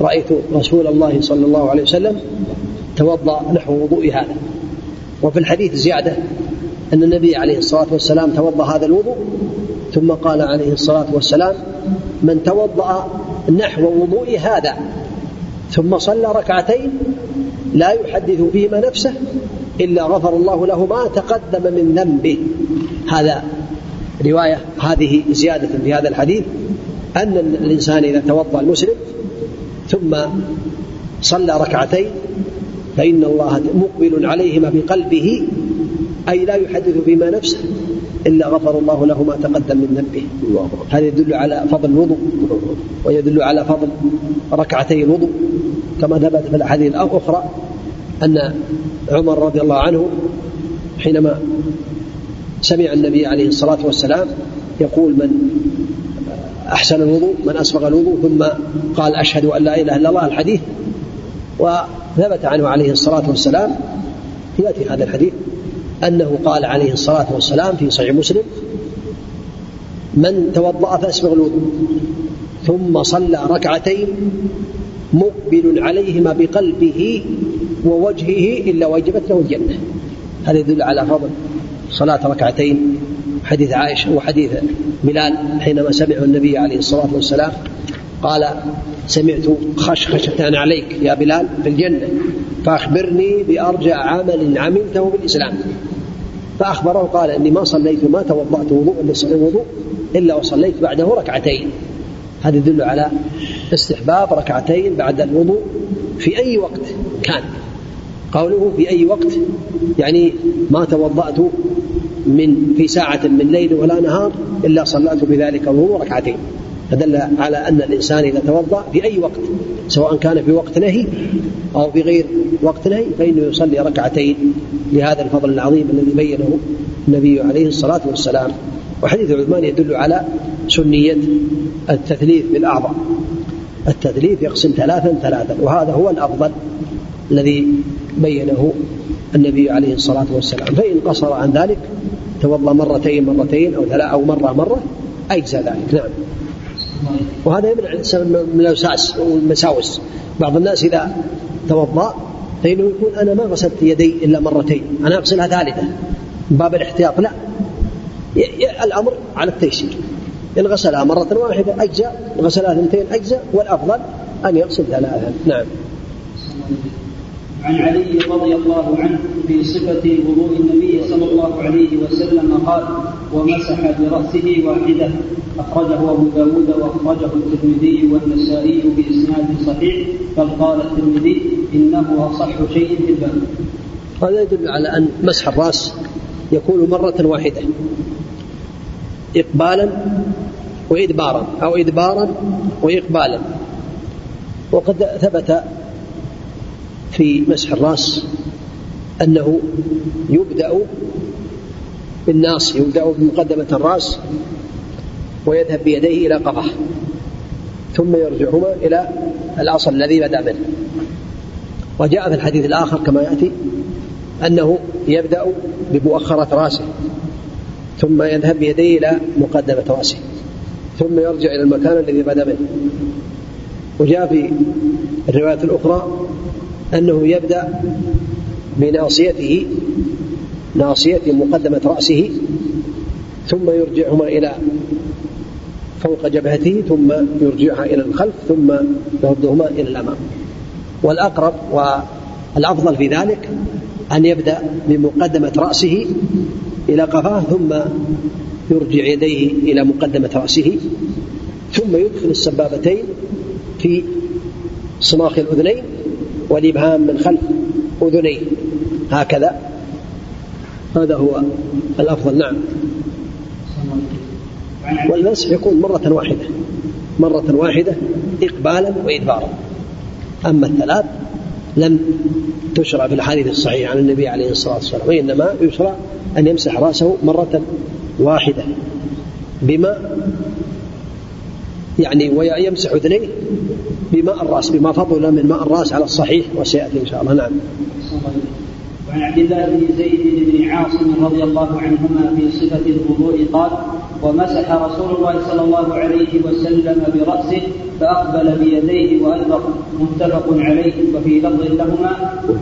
رأيت رسول الله صلى الله عليه وسلم توضأ نحو وضوء هذا. وفي الحديث زيادة أن النبي عليه الصلاة والسلام توضأ هذا الوضوء ثم قال عليه الصلاة والسلام من توضأ نحو وضوء هذا ثم صلى ركعتين لا يحدث فيهما نفسه إلا غفر الله له ما تقدم من ذنبه. هذا رواية هذه زيادة في هذا الحديث أن الإنسان إذا توضأ المسلم ثم صلى ركعتين فإن الله مقبل عليهما بقلبه أي لا يحدث فيما نفسه إلا غفر الله له ما تقدم من ذنبه. هذا يدل على فضل الوضوء ويدل على فضل ركعتي الوضوء. كما ثبت في الأحاديث الأخرى أن عمر رضي الله عنه حينما سمع النبي عليه الصلاة والسلام يقول من أحسن الوضوء من أسبغ الوضوء ثم قال أشهد أن لا إله إلا الله الحديث. وثبت عنه عليه الصلاة والسلام يأتي هذا الحديث أنه قال عليه الصلاة والسلام في صحيح مسلم من توضأ فأسبغ الوضوء ثم صلى ركعتين مقبل عليهما بقلبه ووجهه إلا وجبت له الجنة. هذا يدل على فضل صلاة ركعتين حديث عائشة وحديث بلال حينما سمعه النبي عليه الصلاة والسلام قال سمعت خشخشة عليك يا بلال في الجنة فأخبرني بأرجع عمل عملته في الإسلام فأخبره قال إني ما صليت ما توضأت وضوء وضوء إلا وصليت بعده ركعتين. هذا يدل على استحباب ركعتين بعد الوضوء في أي وقت كان. قوله في أي وقت يعني ما توضأت من في ساعة من ليل ولا نهار إلا صليت بذلك الوضوء ركعتين. فدل على أن الإنسان إذا توضأ في أي وقت سواء كان في وقت نهي أو في غير وقت نهي فإنه يصلي ركعتين لهذا الفضل العظيم الذي بينه النبي عليه الصلاة والسلام. وحديث عثمان يدل على سنية التثليث بالأعضاء. التثليث يقسم ثلاثا ثلاثا وهذا هو الأفضل الذي بينه النبي عليه الصلاة والسلام. فإن قصر عن ذلك توضأ مرتين مرتين أو ثلاث أو مرة مرة أجزى ذلك. نعم. وهذا يمنع الإنسان من الأوساس والمساوس بعض الناس إذا توضأ فإنه يقول أنا ما غسلت يدي إلا مرتين أنا أغسلها ثالثة. من باب الاحتياط لا. الأمر على التيسير. إن غسلها مرة واحدة أجزاء إن غسلها اثنتين أجزاء والأفضل أن يغسل ثلاثا نعم. عن علي رضي الله عنه في صفة وضوء النبي صلى الله عليه وسلم قال ومسح برأسه واحدة. أخرجه أبو داود وأخرجه الترمذي والنسائي بإسناد صحيح بل قال الترمذي إنه أصح شيء في الباب. هذا يدل على أن مسح الرأس يكون مرة واحدة إقبالا وإدبارا أو إدبارا وإقبالا. وقد ثبت في مسح الرأس أنه يبدأ بالناص يبدأ بمقدمة الرأس ويذهب بيديه إلى قفاه ثم يرجعهما إلى الأصل الذي بدأ منه. وجاء في الحديث الآخر كما يأتي أنه يبدأ بمؤخرة رأسه ثم يذهب بيديه إلى مقدمة رأسه ثم يرجع إلى المكان الذي بدأ منه. وجاء في الرواية الأخرى أنه يبدأ بناصيته ناصية مقدمة رأسه ثم يرجعهما إلى فوق جبهته ثم يرجعها إلى الخلف ثم يردهما إلى الأمام. والأقرب والأفضل في ذلك أن يبدأ بمقدمة رأسه إلى قفاه ثم يرجع يديه إلى مقدمة رأسه ثم يدخل السبابتين في صماخ الأذنين والإبهام من خلف أذنيه هكذا. هذا هو الأفضل. نعم. والمسح يكون مرة واحدة. مرة واحدة إقبالا وإدبارا. أما الثلاث لم تشرع في الحديث الصحيح عن النبي عليه الصلاة والسلام وإنما يشرع أن يمسح رأسه مرة واحدة بما يعني ويمسح أذنيه بماء الرأس بما فضل من ماء الرأس على الصحيح وسيأتي إن شاء الله. نعم. وعن عبد الله بن زيد بن عاصم رضي الله عنهما في صفة الوضوء قال: ومسح رسول الله صلى الله عليه وسلم برأسه فأقبل بيديه وأدبر متفق عليه. وفي لفظ لهما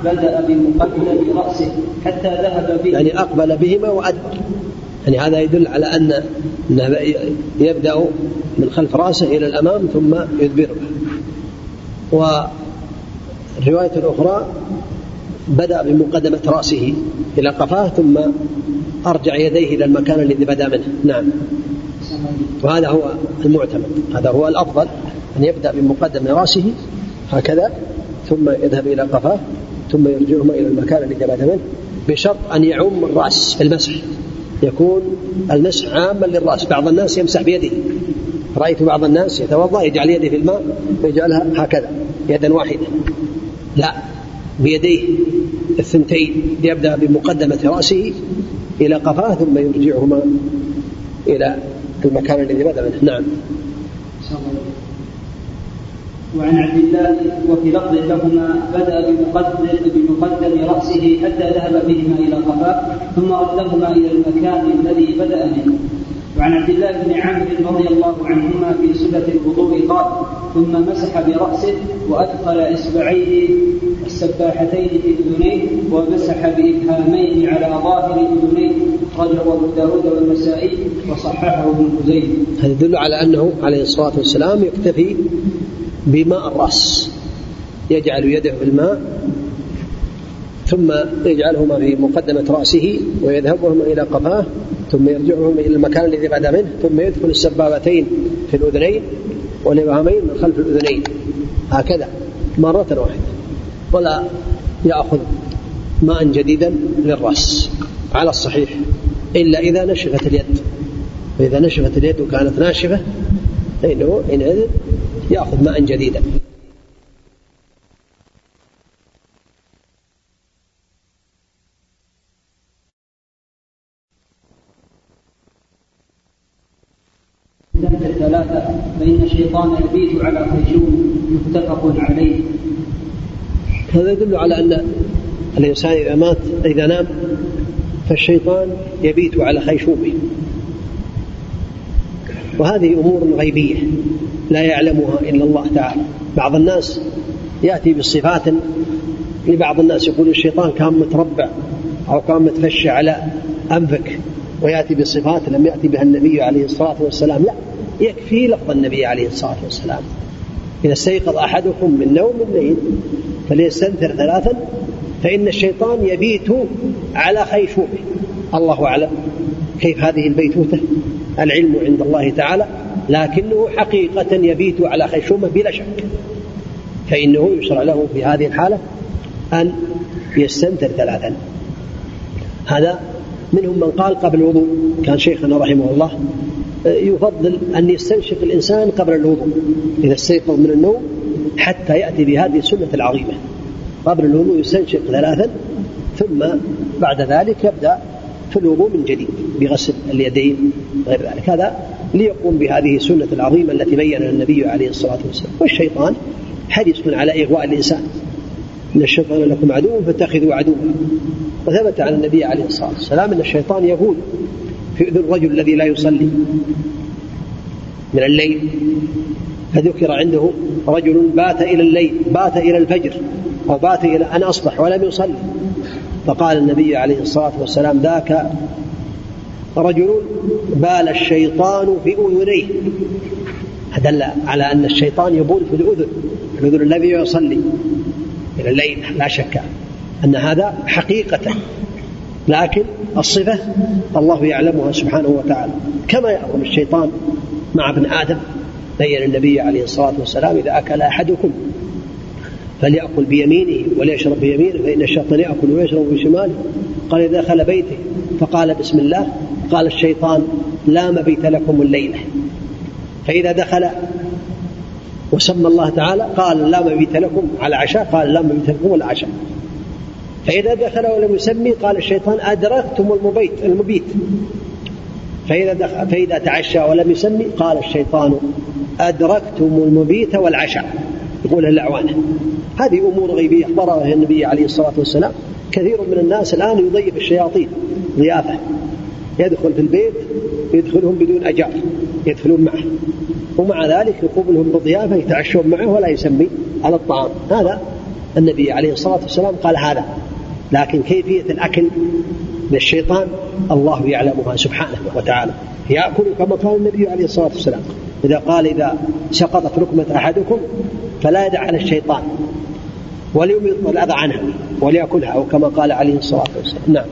بدأ بمقدم رأسه حتى ذهب به. يعني أقبل بهما وأدبر. يعني هذا يدل على أن أنه يبدأ من خلف رأسه إلى الأمام ثم يدبره. والرواية الأخرى بدأ بمقدمة رأسه إلى قفاه ثم أرجع يديه إلى المكان الذي بدأ منه. نعم. وهذا هو المعتمد. هذا هو الأفضل أن يبدأ بمقدم رأسه هكذا ثم يذهب إلى قفاه ثم يرجعهما إلى المكان الذي بدأ منه بشرط أن يعم الرأس في المسح. يكون المسح عاما للرأس. بعض الناس يمسح بيده. رأيت بعض الناس يتوضأ يجعل يده في الماء ويجعلها هكذا. يدا واحدة. لا بيديه الثنتين. يبدأ بمقدمة رأسه إلى قفاه ثم يرجعهما إلى المكان الذي بدأ منه. نعم. وعن عبد الله وفي لفظ لهما بدأ بمقدم بمقدم رأسه حتى ذهب بهما إلى قفاه ثم ردهما إلى المكان الذي بدأ منه. وعن عبد الله بن عمرو رضي الله عنهما في صفة الوضوء قال ثم مسح برأسه وأدخل إصبعيه السباحتين في أذنيه ومسح بإبهامين على ظاهر أذنيه أخرجه أبو داود والنسائي وصححه ابن خزيمة. هذا يدل على أنه عليه الصلاة والسلام يكتفي بماء الرأس يجعل يده في الماء؟ ثم يجعلهما في مقدمة رأسه ويذهبهما إلى قفاه ثم يرجعهما إلى المكان الذي بعد منه ثم يدخل السبابتين في الأذنين والإبهامين من خلف الأذنين. هكذا مرة واحدة. ولا يأخذ ماء جديدا للرأس. على الصحيح. إلا إذا نشفت اليد. فإذا نشفت اليد وكانت ناشفة فإنه حينئذ يأخذ ماء جديدا الثلاثة فإن الشيطان يبيت على خيشوم متفق عليه. هذا يدل على أن الإنسان إذا مات إذا نام فالشيطان يبيت على خيشومه. وهذه أمور غيبية لا يعلمها إلا الله تعالى. بعض الناس يأتي بصفات لبعض الناس يقول الشيطان كان متربع أو كان متفشى على أنفك. ويأتي بصفات لم يأتي بها النبي عليه الصلاة والسلام لا. يكفي لفظ النبي عليه الصلاة والسلام. إذا استيقظ أحدكم من نوم الليل فليستنثر ثلاثا فإن الشيطان يبيت على خيشومه الله أعلم كيف هذه البيتوتة. العلم عند الله تعالى لكنه حقيقة يبيت على خيشومه بلا شك. فإنه يشرع له في هذه الحالة أن يستنثر ثلاثا. هذا منهم من قال قبل الوضوء كان شيخنا رحمه الله يفضل أن يستنشق الإنسان قبل الوضوء إذا استيقظ من النوم حتى يأتي بهذه السنة العظيمة. قبل الوضوء يستنشق ثلاثا ثم بعد ذلك يبدأ في الوضوء من جديد بغسل اليدين وغير ذلك. هذا ليقوم بهذه السنة العظيمة التي بينها النبي عليه الصلاة والسلام. والشيطان حريص على إغواء الإنسان. إن الشيطان لكم عدو فاتخذوا عدوا. وثبت عن النبي عليه الصلاة والسلام أن الشيطان يقول في أذن الرجل الذي لا يصلي من الليل فذكر عنده رجل بات إلى الليل بات إلى الفجر أو بات إلى أن أصبح ولم يصلي. فقال النبي عليه الصلاة والسلام ذاك رجل بال الشيطان في أذنيه. دل على أن الشيطان يبول في الأذن الأذن الذي يصلي إلى الليل لا شك أن هذا حقيقة. لكن الصفة الله يعلمها سبحانه وتعالى. كما يأمر الشيطان مع ابن آدم بين النبي عليه الصلاة والسلام إذا أكل أحدكم فليأكل بيمينه وليشرب بيمينه فإن الشيطان يأكل ويشرب بشماله. قال إذا دخل بيته فقال بسم الله. قال الشيطان لا مبيت لكم الليلة. فإذا دخل وسمى الله تعالى قال لا مبيت لكم على عشاء قال لا مبيت لكم ولا عشاء فإذا دخل ولم يسمي قال الشيطان أدركتم المبيت المبيت. فإذا, دخل فإذا تعشى ولم يسمي قال الشيطان أدركتم المبيت والعشاء. يقول الأعوانة هذه أمور غيبية أخبرها النبي عليه الصلاة والسلام. كثير من الناس الآن يضيف الشياطين ضيافة. يدخل في البيت يدخلهم بدون أجار يدخلون معه. ومع ذلك يقوم لهم بضيافة يتعشون معه ولا يسمي على الطعام. هذا النبي عليه الصلاة والسلام قال هذا. لكن كيفية الأكل للشيطان الله يعلمها سبحانه وتعالى. يأكل كما قال النبي عليه الصلاة والسلام إذا قال إذا سقطت ركمة أحدكم فلا يدع على الشيطان وليميط الأذى عنها وليأكلها أو كما قال عليه الصلاة والسلام. نعم.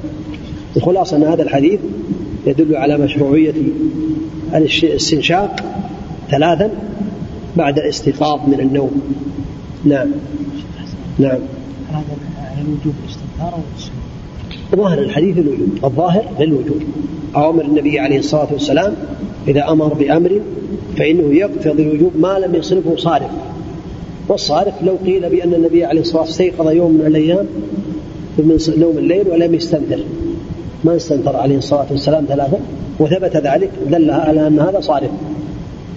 الخلاصة أن هذا الحديث يدل على مشروعية الاستنشاق ثلاثا بعد الاستيقاظ من النوم. نعم. نعم. هذا الوجوب. ظاهر الحديث الوجوب الظاهر للوجوب أوامر النبي عليه الصلاة والسلام إذا أمر بأمر فإنه يقتضي الوجوب ما لم يصرفه صارف. والصارف لو قيل بأن النبي عليه الصلاة والسلام استيقظ يوم من الأيام من نوم الليل ولم يستنثر. ما استنثر عليه الصلاة والسلام ثلاثة وثبت ذلك دل على أن هذا صارف.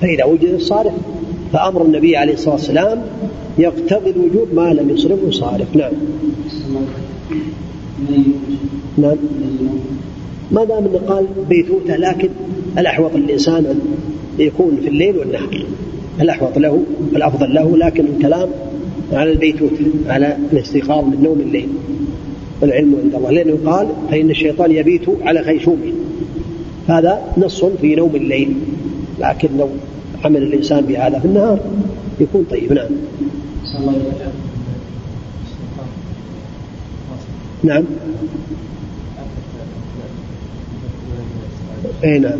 فإذا وجد الصارف فأمر النبي عليه الصلاة والسلام يقتضي الوجوب ما لم يصرفه صارف نعم. نعم. ما دام إنه قال بيتوته لكن الأحوط للانسان أن يكون في الليل والنهار. الأحوط له الأفضل له لكن الكلام على البيتوته على الاستيقاظ من نوم الليل. والعلم عند الله. لأنه قال فإن الشيطان يبيت على خيشومه. هذا نص في نوم الليل لكن لو عمل الإنسان بهذا في النهار يكون طيب. نعم. نعم. اي نعم.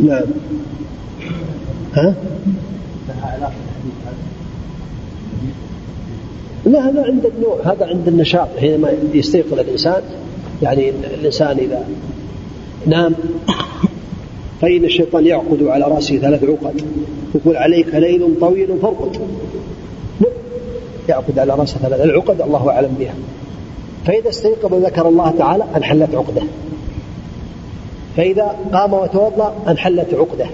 نعم. ها؟ لا هذا عند النوع هذا عند النشاط. حينما يستيقظ الإنسان يعني الإنسان إذا نام فإن الشيطان يعقد على رأسه ثلاث عقد يقول عليك ليل طويل فارقد. يعقد على رأسه ثلاث العقد الله أعلم بها. فإذا استيقظ وذكر الله تعالى انحلت عقده. فإذا قام وتوضأ انحلت عقده.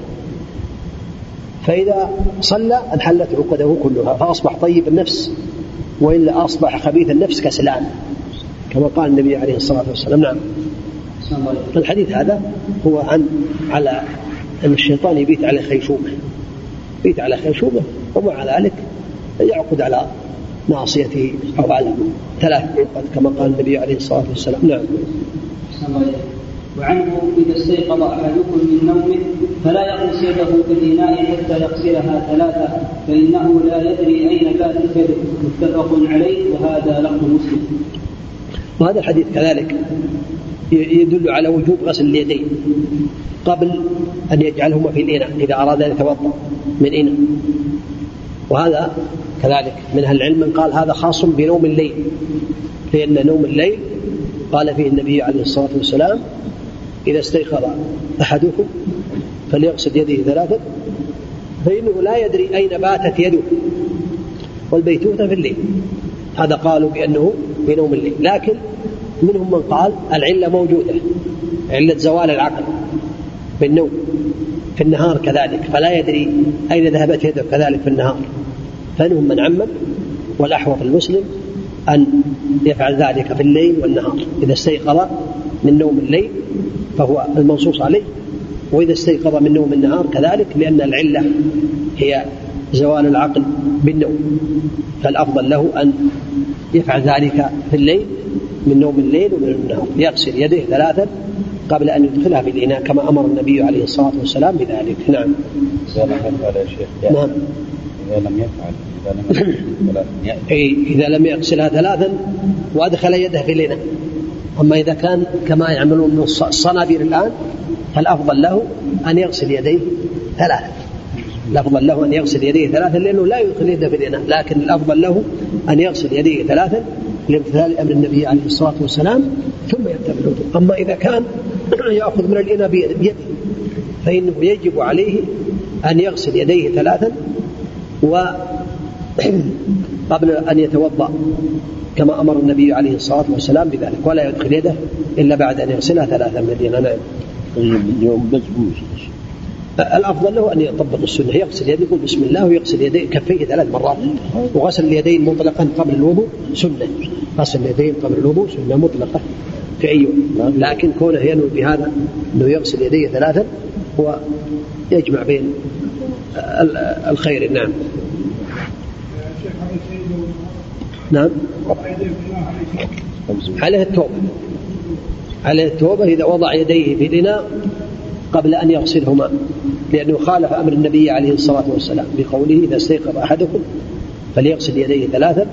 فإذا صلى انحلت عقده كلها فأصبح طيب النفس وإلا أصبح خبيث النفس كسلان. كما قال النبي عليه الصلاة والسلام نعم. الحديث هذا هو عن على أن الشيطان يبيت على خيشومه يبيت على خيشومه ومع ذلك يعقد على ناصيته أو على ثلاث عقد كما قال النبي عليه الصلاة والسلام. نعم. وعنه إذا استيقظ أحدكم من نومه فلا يغمس يده في الإناء حتى يغسلها ثلاثة فإنه لا يدري أين باتت يده. متفق عليه وهذا لفظ مسلم. وهذا الحديث كذلك. يدل على وجوب غسل اليدين قبل أن يجعلهما في الإناء إذا أراد أن يتوضأ من إناء. وهذا كذلك. من أهل العلم من قال هذا خاص بنوم الليل لأن نوم الليل قال فيه النبي عليه الصلاة والسلام إذا استيقظ أحدكم فليغسل يده ثلاثا فإنه لا يدري أين باتت يده والبيتوتة في الليل. هذا قالوا بأنه بنوم الليل. لكن منهم من قال العلة موجودة علة زوال العقل بالنوم في النهار كذلك فلا يدري أين ذهبت يده كذلك في النهار. فمنهم من عمم والأحوط المسلم أن يفعل ذلك في الليل والنهار. إذا استيقظ من نوم الليل فهو المنصوص عليه وإذا استيقظ من نوم النهار كذلك لأن العلة هي زوال العقل بالنوم. فالأفضل له أن يفعل ذلك في الليل من نوم الليل ومن النهار يغسل يديه ثلاثا قبل أن يدخلها في الإناء كما أمر النبي عليه الصلاة والسلام بذلك. نعم. إذا لم يفعل يا شيخ نعم. إذا لم يفعل لم أي إذا لم يغسلها ثلاثا وأدخل يده في الإناء. أما إذا كان كما يعملون من الصنابير الآن فالأفضل له أن يغسل يديه ثلاثا. الأفضل له أن يغسل يديه ثلاثا لأنه لا يدخل يده في الإناء. لكن الأفضل له أن يغسل يديه ثلاثا لامتثال أمر النبي عليه الصلاة والسلام ثم يبدأ بالوضوء، أما إذا كان (coughs) يأخذ من الإناء بيده فإنه يجب عليه أن يغسل يديه ثلاثا و (coughs) قبل أن يتوضأ كما أمر النبي عليه الصلاة والسلام بذلك ولا يدخل يده إلا بعد أن يغسلها ثلاثا من نعم اليوم بسبوس الأفضل له أن يطبق السنة. يغسل يده يقول بسم الله ويغسل يديه كفيه ثلاث مرات. وغسل اليدين مطلقا قبل الوضوء سنة. غسل اليدين قبل الوضوء سنة مطلقة. في أي لكن كونه ينوي بهذا إنه يغسل يديه ثلاثا هو يجمع بين الخير. نعم. نعم. عليه التوبة. عليه التوبة إذا وضع يديه في قبل أن يغسلهما لأنه خالف أمر النبي عليه الصلاة والسلام بقوله إذا استيقظ أحدكم فليغسل يديه ثلاثا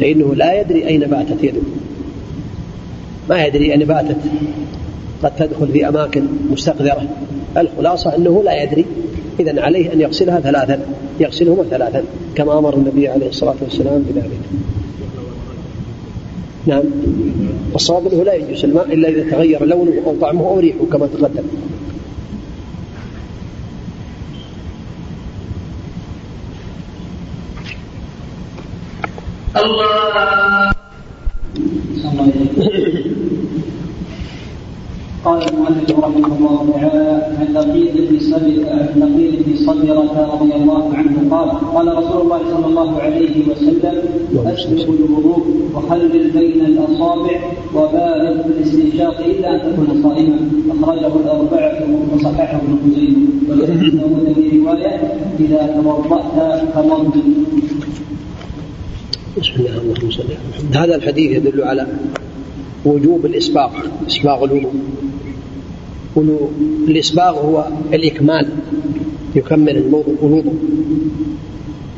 فإنه لا يدري أين باتت يده. ما يدري أين باتت قد تدخل في أماكن مستقذرة. الخلاصة أنه لا يدري إذا عليه أن يغسلها ثلاثا يغسلهما ثلاثا كما أمر النبي عليه الصلاة والسلام بذلك. نعم. والصواب أنه لا يجوز الماء إلا إذا تغير لونه أو طعمه أو ريحه كما تقدم. الله. قال المؤلف رحمه الله تعالى عن لقيط بن صبر عن لقيط بن صبرة رضي الله عنه قال قال رسول الله صلى الله عليه وسلم اسبق الوضوء وخلل بين الأصابع وبالغ في الاستنشاق إلا أن تكون صائما. أخرجه الأربعة وصححه ابن خزيمة. ولابن في رواية إذا توضأت فمضي. بسم الله الرحمن الرحيم. هذا الحديث يدل على وجوب الإسباغ إسباغ الوضوء الإسباغ هو الإكمال يكمل الوضوء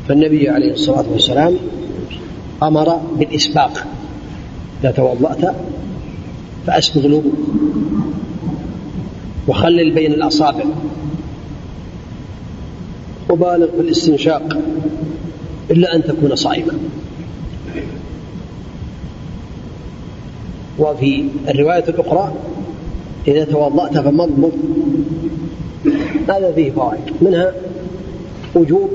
فالنبي عليه الصلاة والسلام أمر بالإسباغ إذا توضأت فأسبغ الوضوء وخلل بين الأصابع. وبالغ في الاستنشاق إلا أن تكون صائما. وفي الرواية الأخرى إذا توضأت فمضمض. هذا فيه فوائد. منها وجوب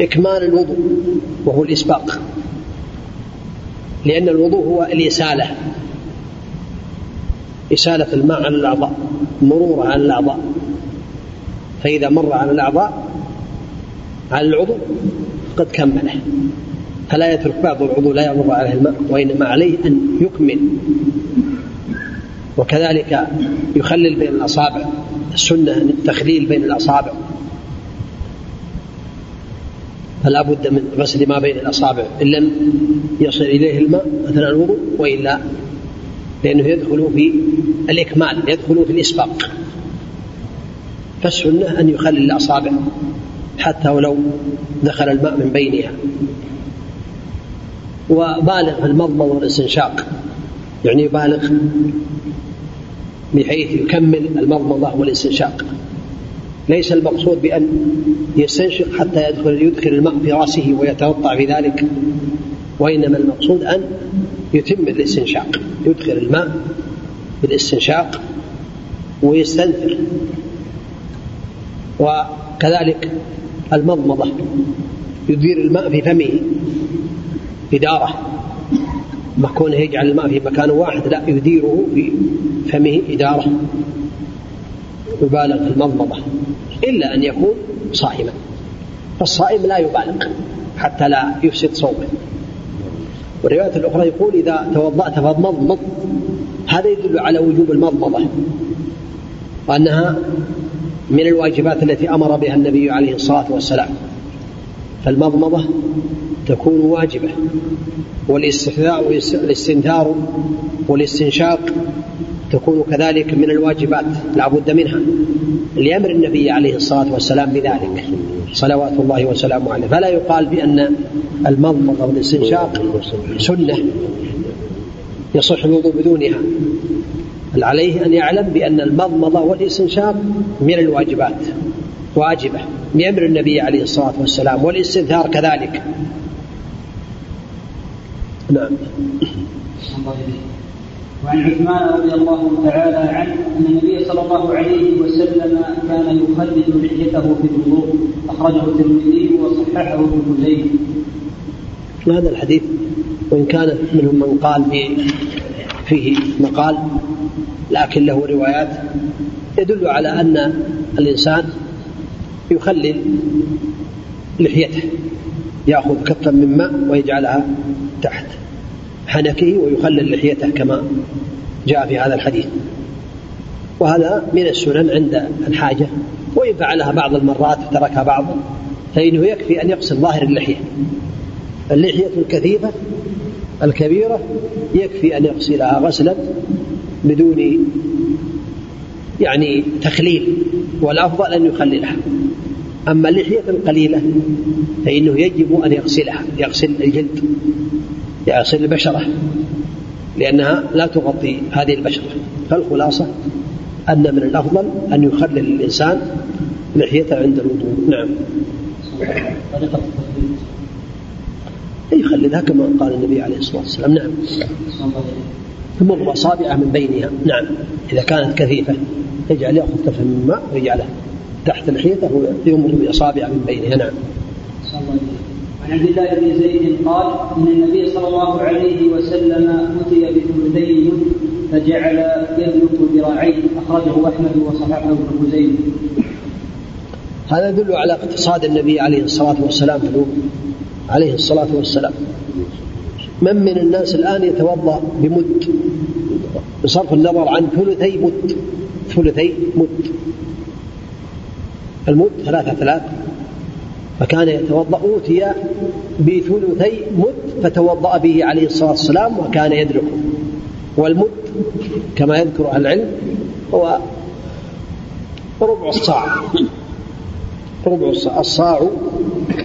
إكمال الوضوء وهو الإسباق. لأن الوضوء هو الإسالة. إسالة الماء على الأعضاء مروره على الأعضاء. فإذا مر على الأعضاء على العضو قد كمله. فلا يترك بعض العضو لا يمر عليه الماء وإنما عليه أن يكمل. وكذلك يخلل بين الأصابع. السنة التخليل بين الأصابع. فلا بد من غسل ما بين الأصابع. إن لم يصل إليه الماء أثناء الوضوء وإلا لأنه يدخل في الإكمال يدخل في الإسباق. فالسنة أن يخلل الأصابع حتى ولو دخل الماء من بينها. وبالغ في المضمض والاستنشاق. يعني يبالغ بحيث يكمل المضمضة والاستنشاق. ليس المقصود بأن يستنشق حتى يدخل يدخل الماء في رأسه ويتوضأ في ذلك وإنما المقصود أن يتم الاستنشاق. يدخل الماء بالاستنشاق ويستنثر وكذلك المضمضة يدير الماء في فمه. إدارة ما كونه يجعل الماء في مكان واحد لا يديره في فمه إدارة يبالغ في المضمضة إلا أن يكون صائما. فالصائم لا يبالغ حتى لا يفسد صومه. والرواية الأخرى يقول إذا توضأت فاضمضمض. هذا يدل على وجوب المضمضة وأنها من الواجبات التي أمر بها النبي عليه الصلاة والسلام. فالمضمضة تكون واجبة. والاستحذاء والاستنثار والاستنشاق تكون كذلك من الواجبات لا بد منها. لأمر النبي عليه الصلاة والسلام بذلك. صلوات الله وسلامه عليه. فلا يقال بأن المضمضة والاستنشاق سنة يصح الوضوء بدونها. عليه أن يعلم بأن المضمضة والاستنشاق من الواجبات واجبة بأمر النبي عليه الصلاة والسلام. والاستنثار كذلك. نعم وعن عثمان رضي الله تعالى عنه أن النبي صلى الله عليه وسلم كان يخلد لحيته في الوضوء أخرجه الترمذي وصححه ابن خزيمة. هذا الحديث وإن كان منهم من قال فيه مقال لكن له روايات يدل على أن الإنسان يخلل لحيته يأخذ كفا من ماء ويجعلها تحت. حنكه ويخلل لحيته كما جاء في هذا الحديث. وهذا من السنن عند الحاجة وإن فعلها بعض المرات وتركها بعض فإنه يكفي أن يغسل ظاهر اللحية. اللحية الكثيفة الكبيرة يكفي أن يغسلها غسلا بدون يعني تخليل والأفضل أن يخللها. أما اللحية القليلة فإنه يجب أن يغسلها يغسل الجلد يغسل البشرة لأنها لا تغطي هذه البشرة. فالخلاصة أن من الأفضل أن يخلل الإنسان لحيته عند الوضوء. نعم. يخللها كما قال النبي عليه الصلاة والسلام. نعم. يمر أصابعه من بينها. نعم. إذا كانت كثيفة يجعل يأخذ كفا من ماء ويجعله تحت لحيته ويمر بأصابعه من بينها نعم. عن عبد الله بن زيد قال إن النبي صلى الله عليه وسلم أتي بثلثي فجعل يدلك ذراعيه أخرجه أحمد وصححه ابن خزيمة. هذا يدل على اقتصاد النبي عليه الصلاة والسلام في الوضوء عليه الصلاة والسلام. من من الناس الآن يتوضأ بمد؟ بصرف النظر عن ثلثي مد. ثلثي مد. المد ثلاثة ثلاث. فكان يتوضأ أوتي بثلثي مد فتوضأ به عليه الصلاة والسلام وكان يدركه والمد كما يذكر أهل العلم هو ربع الصاع. ربع الصاع. الصاع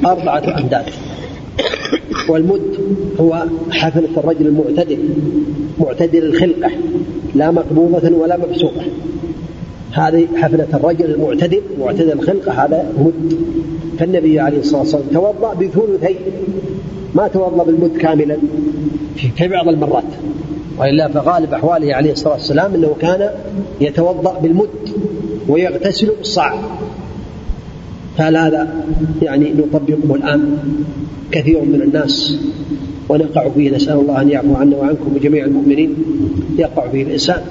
أربعة أمداد. والمد هو حفنة الرجل المعتدل معتدل الخلقة لا مقبوضة ولا مبسوطة. هذه حفنة الرجل المعتدل معتدل الخلقة هذا مد. فالنبي عليه الصلاة والسلام توضأ بثلثي ما توضأ بالمد كاملا في بعض المرات. وإلا فغالب أحواله عليه الصلاة والسلام أنه كان يتوضأ بالمد ويغتسل بالصاع فهل هذا يعني نطبقه الآن كثير من الناس ونقع فيه. نسأل الله أن يعفو عنا وعنكم وجميع المؤمنين. يقع فيه الإنسان.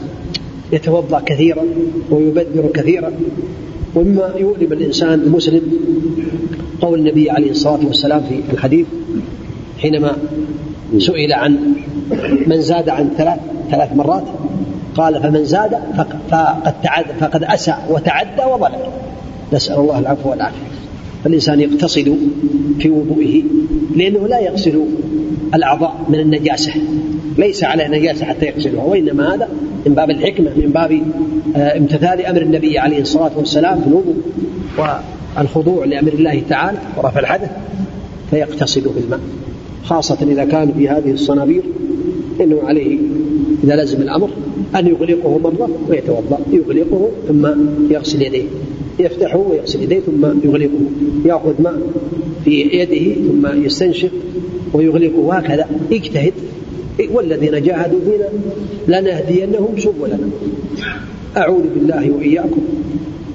يتوضأ كثيرا ويبذر كثيرا. ومما يؤلم الإنسان المسلم قول النبي عليه الصلاة والسلام في الحديث حينما سئل عن من زاد عن ثلاث ثلاث مرات قال فمن زاد فقد تعد فقد أسى وتعدى وظلم نسأل الله العفو والعافية. فالإنسان يقتصد في وضوئه لأنه لا يغسل الأعضاء من النجاسة ليس على نجاسة حتى يغسلها وإنما هذا من باب الحكمة من باب آه، امتثال أمر النبي عليه الصلاة والسلام في الوضوء والخضوع لأمر الله تعالى ورفع الحدث فيقتصد بالماء خاصة إذا كان في هذه الصنابير إنه عليه إذا لزم الأمر أن يغلقه مرة ويتوضأ يغلقه ثم يغسل يديه. يفتحه ويغسل يديه ثم يغلقه يأخذ ماء في يده ثم يستنشق ويغلقه هكذا اجتهد. والذين جاهدوا فينا لنهدينهم سبلنا. أعوذ بالله وإياكم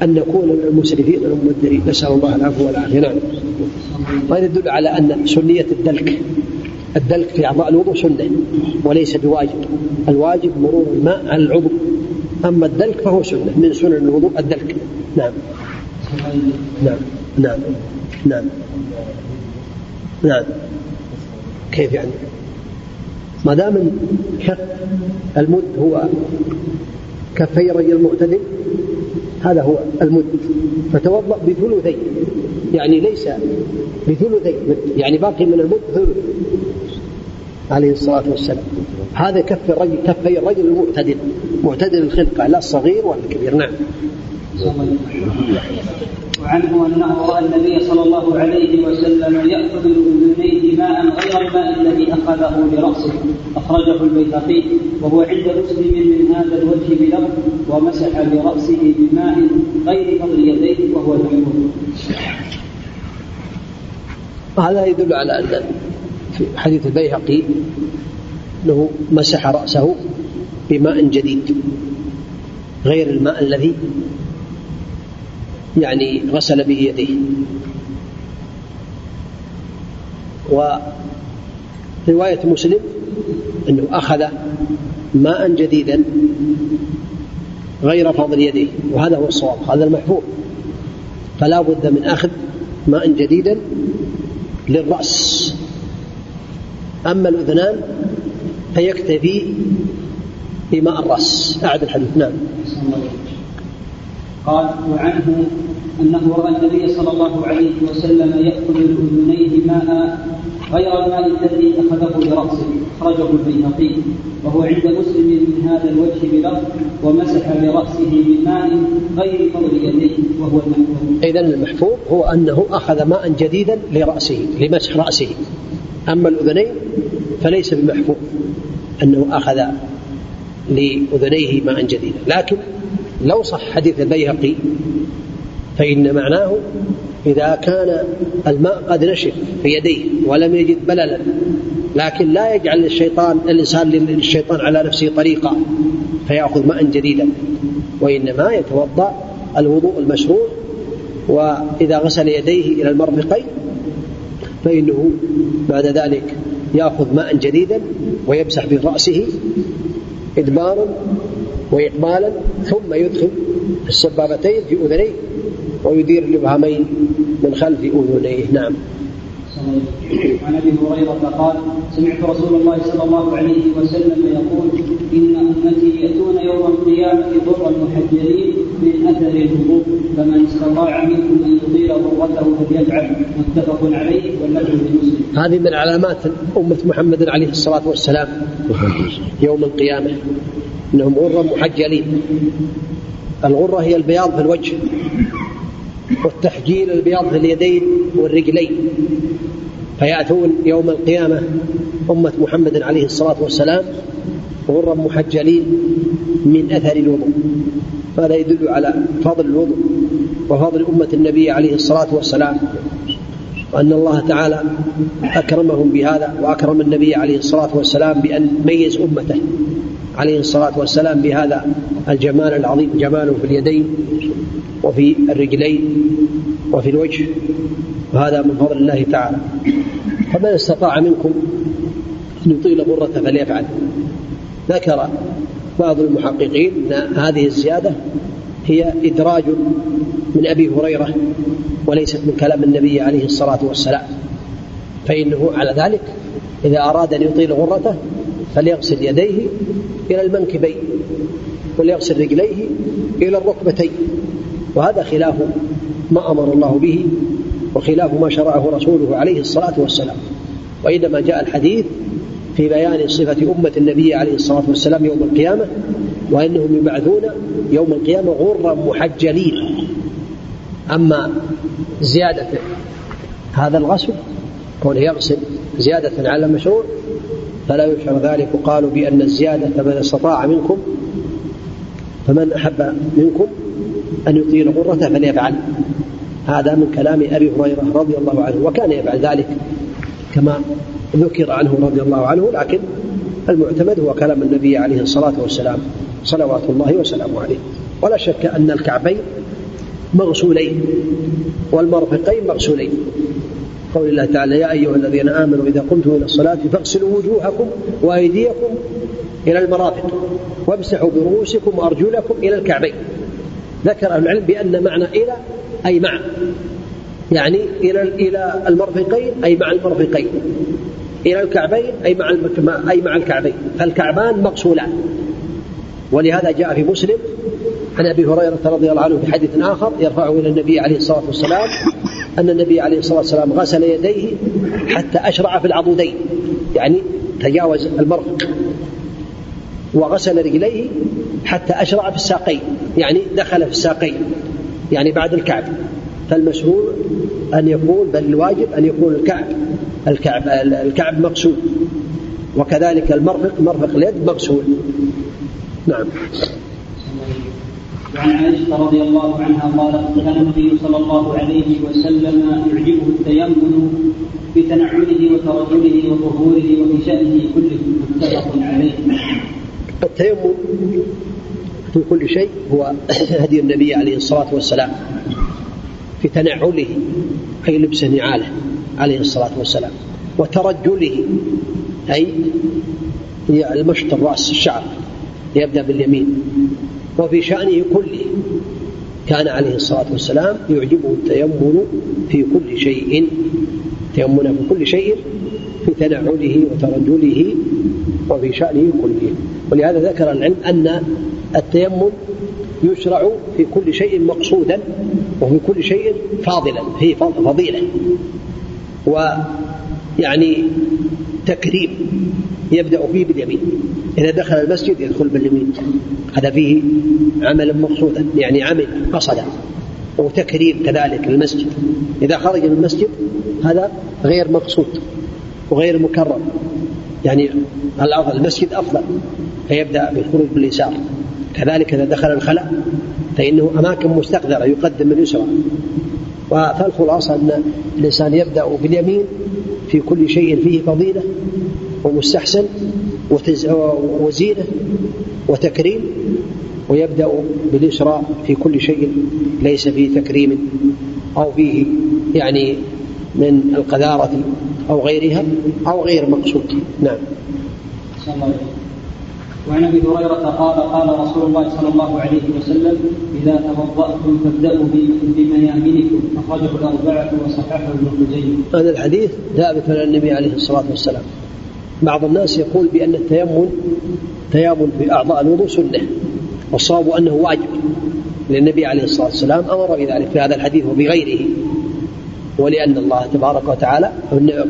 أن نكون من المسرفين المبدلين نسأل الله العفو والعافية. نعم. وهذا يدل على أن سنية الدلك الدلك في أعضاء الوضوء سنة وليس بواجب. الواجب مرور الماء على العضو. أما الدلك فهو سنة من سنن الوضوء الدلك. نعم. نعم. نعم. نعم. نعم. كيف يعني؟ ما دام كف المد هو كفي الرجل المعتدل هذا هو المد. فتوضأ بثلثي يعني ليس بثلثي يعني باقي من المد ثلث. عليه الصلاة والسلام. هذا كف الرجل كفي الرجل المعتدل. معتدل الخلقة لا الصغير ولا الكبير. نعم. وعنه أنه رأى النبي صلى الله عليه وسلم يأخذ باذنيه ماء غير الماء الذي أخذه لراسه أخرجه البيهقي. وهو عند مسلم من هذا الوجه بلفظ ومسح برأسه بماء غير فضل يديه وهو المحفوظ. هذا يدل على أن في حديث البيهقي انه مسح رأسه بماء جديد غير الماء الذي يعني غسل به يديه. ورواية مسلم أنه أخذ ماء جديدا غير فضل يديه وهذا هو الصواب هذا المحفوظ. فلا بد من أخذ ماء جديدا للرأس. أما الأذنان فيكتفي بماء الرأس. أعد الحديث. نعم. قال وعنه أنه رأى النبي صلى الله عليه وسلم يأخذ باذنيه ماء غير الماء الذي أخذه براسه أخرجه البيهقي وهو عند مسلم من هذا الوجه بلفظ ومسح برأسه من ماء غير فضل يديه وهو المحفوظ. اذا المحفوظ هو أنه أخذ ماء جديدا لرأسه لمسح رأسه أما الأذنين فليس بمحفوظ أنه أخذ لأذنيه ماء جديدا لكن لو صح حديث البيهقي فإن معناه إذا كان الماء قد نشف في يديه ولم يجد بللا لكن لا يجعل الشيطان الإنسان للشيطان على نفسه طريقة فيأخذ ماء جديدا وإنما يتوضأ الوضوء المشروع وإذا غسل يديه إلى المرفقين فإنه بعد ذلك يأخذ ماء جديدا ويمسح برأسه إدبارا وإقبالا ثم يدخل السبابتين في أذنيه ويدير الإبهامين من خلف أذنيه. نعم. عن أبي هريرة قال سمعت رسول الله صلى الله عليه وسلم يقول إن أمتي يأتون يوم القيامة ضرا محجلين من أثر الوضوء فمن استطاع منكم أن يطيل ضرته فليفعل. متفق عليه واللفظ لمسلم. هذه من علامات أمة محمد عليه الصلاة والسلام. يوم القيامة. إنهم غرا محجلين. الغرة هي البياض في الوجه والتحجيل البياض في اليدين والرجلين. فيأتون يوم القيامة أمة محمد عليه الصلاة والسلام غرا محجلين من أثر الوضوء. هذا يدل على فضل الوضوء وفضل أمة النبي عليه الصلاة والسلام وأن الله تعالى أكرمهم بهذا وأكرم النبي عليه الصلاة والسلام بأن ميز أمته. عليه الصلاة والسلام بهذا الجمال العظيم جماله في اليدين وفي الرجلين وفي الوجه وهذا من فضل الله تعالى. فمن استطاع منكم أن يطيل غرته فليفعل. ذكر بعض المحققين أن هذه الزيادة هي إدراج من أبي هريرة وليست من كلام النبي عليه الصلاة والسلام. فإنه على ذلك إذا أراد أن يطيل غرته فليغسل يديه إلى المنكبين وليغسل رجليه إلى الركبتين وهذا خلاف ما أمر الله به وخلاف ما شرعه رسوله عليه الصلاة والسلام. وإنما جاء الحديث في بيان صفة أمة النبي عليه الصلاة والسلام يوم القيامة وأنهم يبعثون يوم القيامة غرا محجلين. أما زيادة هذا الغسل كونه يغسل زيادة على المشروع فلا يشعر ذلك وقالوا بأن الزيادة من استطاع منكم فمن أحب منكم أن يطيل غرته فليفعل. هذا من كلام أبي هريرة رضي الله عنه وكان يفعل ذلك كما ذكر عنه رضي الله عنه لكن المعتمد هو كلام النبي عليه الصلاة والسلام صلوات الله وسلامه عليه. ولا شك أن الكعبين مغسولين والمرفقين مغسولين. قول الله تعالى يا أيها الذين آمنوا إذا قمتم إلى الصلاة فاغسلوا وجوهكم وأيديكم إلى المرافق وامسحوا برؤوسكم وأرجلكم إلى الكعبين. ذكر أهل العلم بأن معنى إلى أي مع يعني إلى إلى المرفقين أي مع المرفقين إلى الكعبين أي مع أي مع الكعبين فالكعبان مغسولان. ولهذا جاء في مسلم عن أبي هريرة رضي الله عنه في حديث آخر يرفعه إلى النبي عليه الصلاة والسلام أن النبي عليه الصلاة والسلام غسل يديه حتى أشرع في العضدين يعني تجاوز المرفق وغسل رجليه حتى أشرع في الساقين. يعني دخل في الساقين. يعني بعد الكعب. فالمشروع أن يكون بل الواجب أن يكون الكعب. الكعب الكعب مغسول. وكذلك المرفق مرفق اليد مغسول. نعم. وعن عائشة رضي الله عنها قالت كان النبي صلى الله عليه وسلم يعجبه التيمم بتنعله وترجله وظهوره وفي شأنه كله. متفق عليه. التيمم في كل شيء هو (clears throat) هدي النبي عليه الصلاة والسلام في تنعله أي لبس نعاله عليه الصلاة والسلام وترجله أي المشط الرأس الشعر يبدأ باليمين. وفي شأنه كله. كان عليه الصلاة والسلام يعجبه التيمم في كل شيء. تيمنا في كل شيء في تنعله وترجله وفي شأنه كله. ولهذا ذكر العلم أن التيمم يشرع في كل شيء مقصودا وفي كل شيء فاضلا فيه فضيلة. ويعني تكريم يبدأ فيه باليمين. إذا دخل المسجد يدخل باليمين. هذا فيه عملا مقصودا يعني عمل قصدا وتكريم كذلك للمسجد. إذا خرج من المسجد هذا غير مقصود وغير مكرم. يعني الأفضل المسجد أفضل فيبدأ بالخروج باليسار. كذلك إذا دخل الخلاء فإنه أماكن مستقذرة يقدم اليسرى. فالخلاصة أن الإنسان يبدأ باليمين في كل شيء فيه فضيلة ومستحسن وزينة وتكريم ويبدأ باليسرى في كل شيء ليس فيه تكريم أو فيه يعني من القذارة أو غيرها أو غير مقصود. نعم. وعن أبي هريرة قال قال رسول الله صلى الله عليه وسلم إذا توضأتم فابدأوا بميامنكم أخرجه الأربعة وصححه ابن خزيمة. هذا الحديث ثابت عن النبي عليه الصلاة والسلام. بعض الناس يقول بأن التيمم تيامن في أعضاء الوضوء سنة والصواب أنه واجب للنبي عليه الصلاة والسلام أمر بذلك في هذا الحديث وبغيره ولأن الله تبارك وتعالى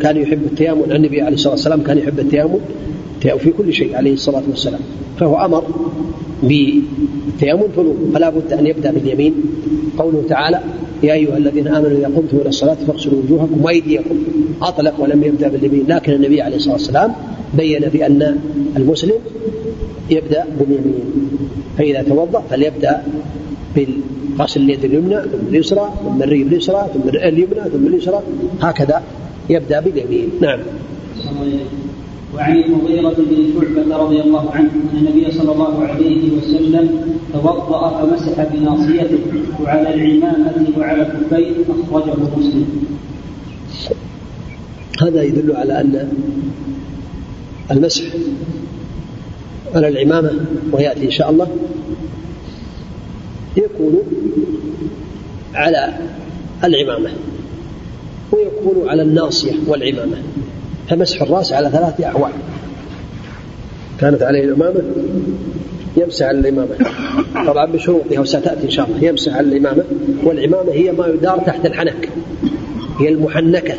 كان يحب التيامن النبي عليه الصلاة والسلام كان يحب التيامن في كل شيء عليه الصلاة والسلام. فهو أمر بتيمم فلو فلا بد أن يبدأ باليمين. قوله تعالى يا أيها الذين آمنوا إذا قمتم إلى الصلاة فاغسلوا وجوهكم وأيديكم. أطلق ولم يبدأ باليمين لكن النبي عليه الصلاة والسلام بين بأن المسلم يبدأ باليمين. فإذا توضأ فليبدأ غسل اليد اليمنى ثم اليسرى ثم الرجل اليسرى ثم اليمنى ثم اليسرى. هكذا يبدأ باليمين. نعم. وعن المغيرة بن شعبة رضي الله عنه أن النبي صلى الله عليه وسلم توضأ فمسح بناصيته وعلى العمامة وعلى الكفين أخرجه مسلم. هذا يدل على أن المسح على العمامة ويأتي إن شاء الله يكون على العمامة ويكون على الناصية والعمامة فمسح الرأس على ثلاثة أحوال. كانت عليه الإمامة يمسح على الإمامة. طبعا بشروطها وستأتي إن شاء الله. يمسح على الإمامة. والعمامة هي ما يدار تحت الحنك. هي المحنكة.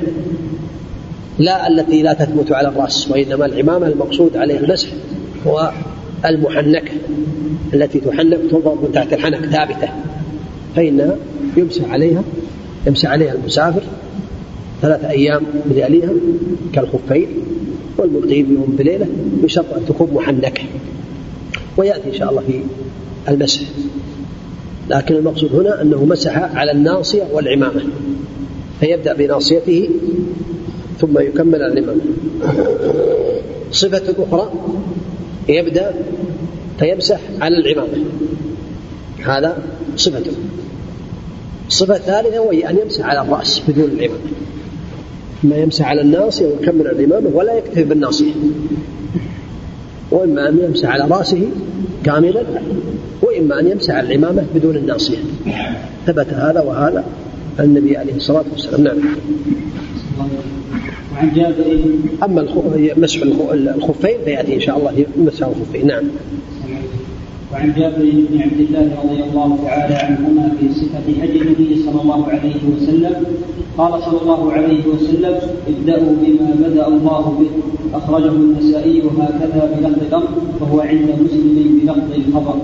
لا التي لا تثبت على الرأس وإنما العمامة المقصود عليه المسح هو المحنكة. التي تحنك تنظر من تحت الحنك ثابتة. فإنها يمسح عليها يمسح عليها المسافر. ثلاثة أيام بلياليها كالخفين والمقيم يوم بليلة بشرط أن تكون محنكة. ويأتي إن شاء الله في المسح. لكن المقصود هنا أنه مسح على الناصية والعمامة. فيبدأ بناصيته ثم يكمل العمامة. صفة أخرى يبدأ فيمسح على العمامة. هذا صفته. الصفة الثالثة وهي أن يمسح على الرأس بدون العمامة. ما يمسح على الناصية ويكمل العمامة ولا يكتفي بالناصية وإما أن يمسح على رأسه كاملا وإما أن يمسح على العمامة بدون الناصية ثبت هذا وهذا النبي عليه الصلاة والسلام. نعم. وعن جابر. أما مسح الخفين فيأتي إن شاء الله مسح الخفين. نعم. وعن جابر بن عبد الله رضي الله تعالى عنهما في صفة هدي النبي صلى الله عليه وسلم قال صلى الله عليه وسلم ابدأوا بما بدأ الله به. أخرجه النسائي وهكذا بلفظ الأمر وهو عند مسلم بلفظ الخبر.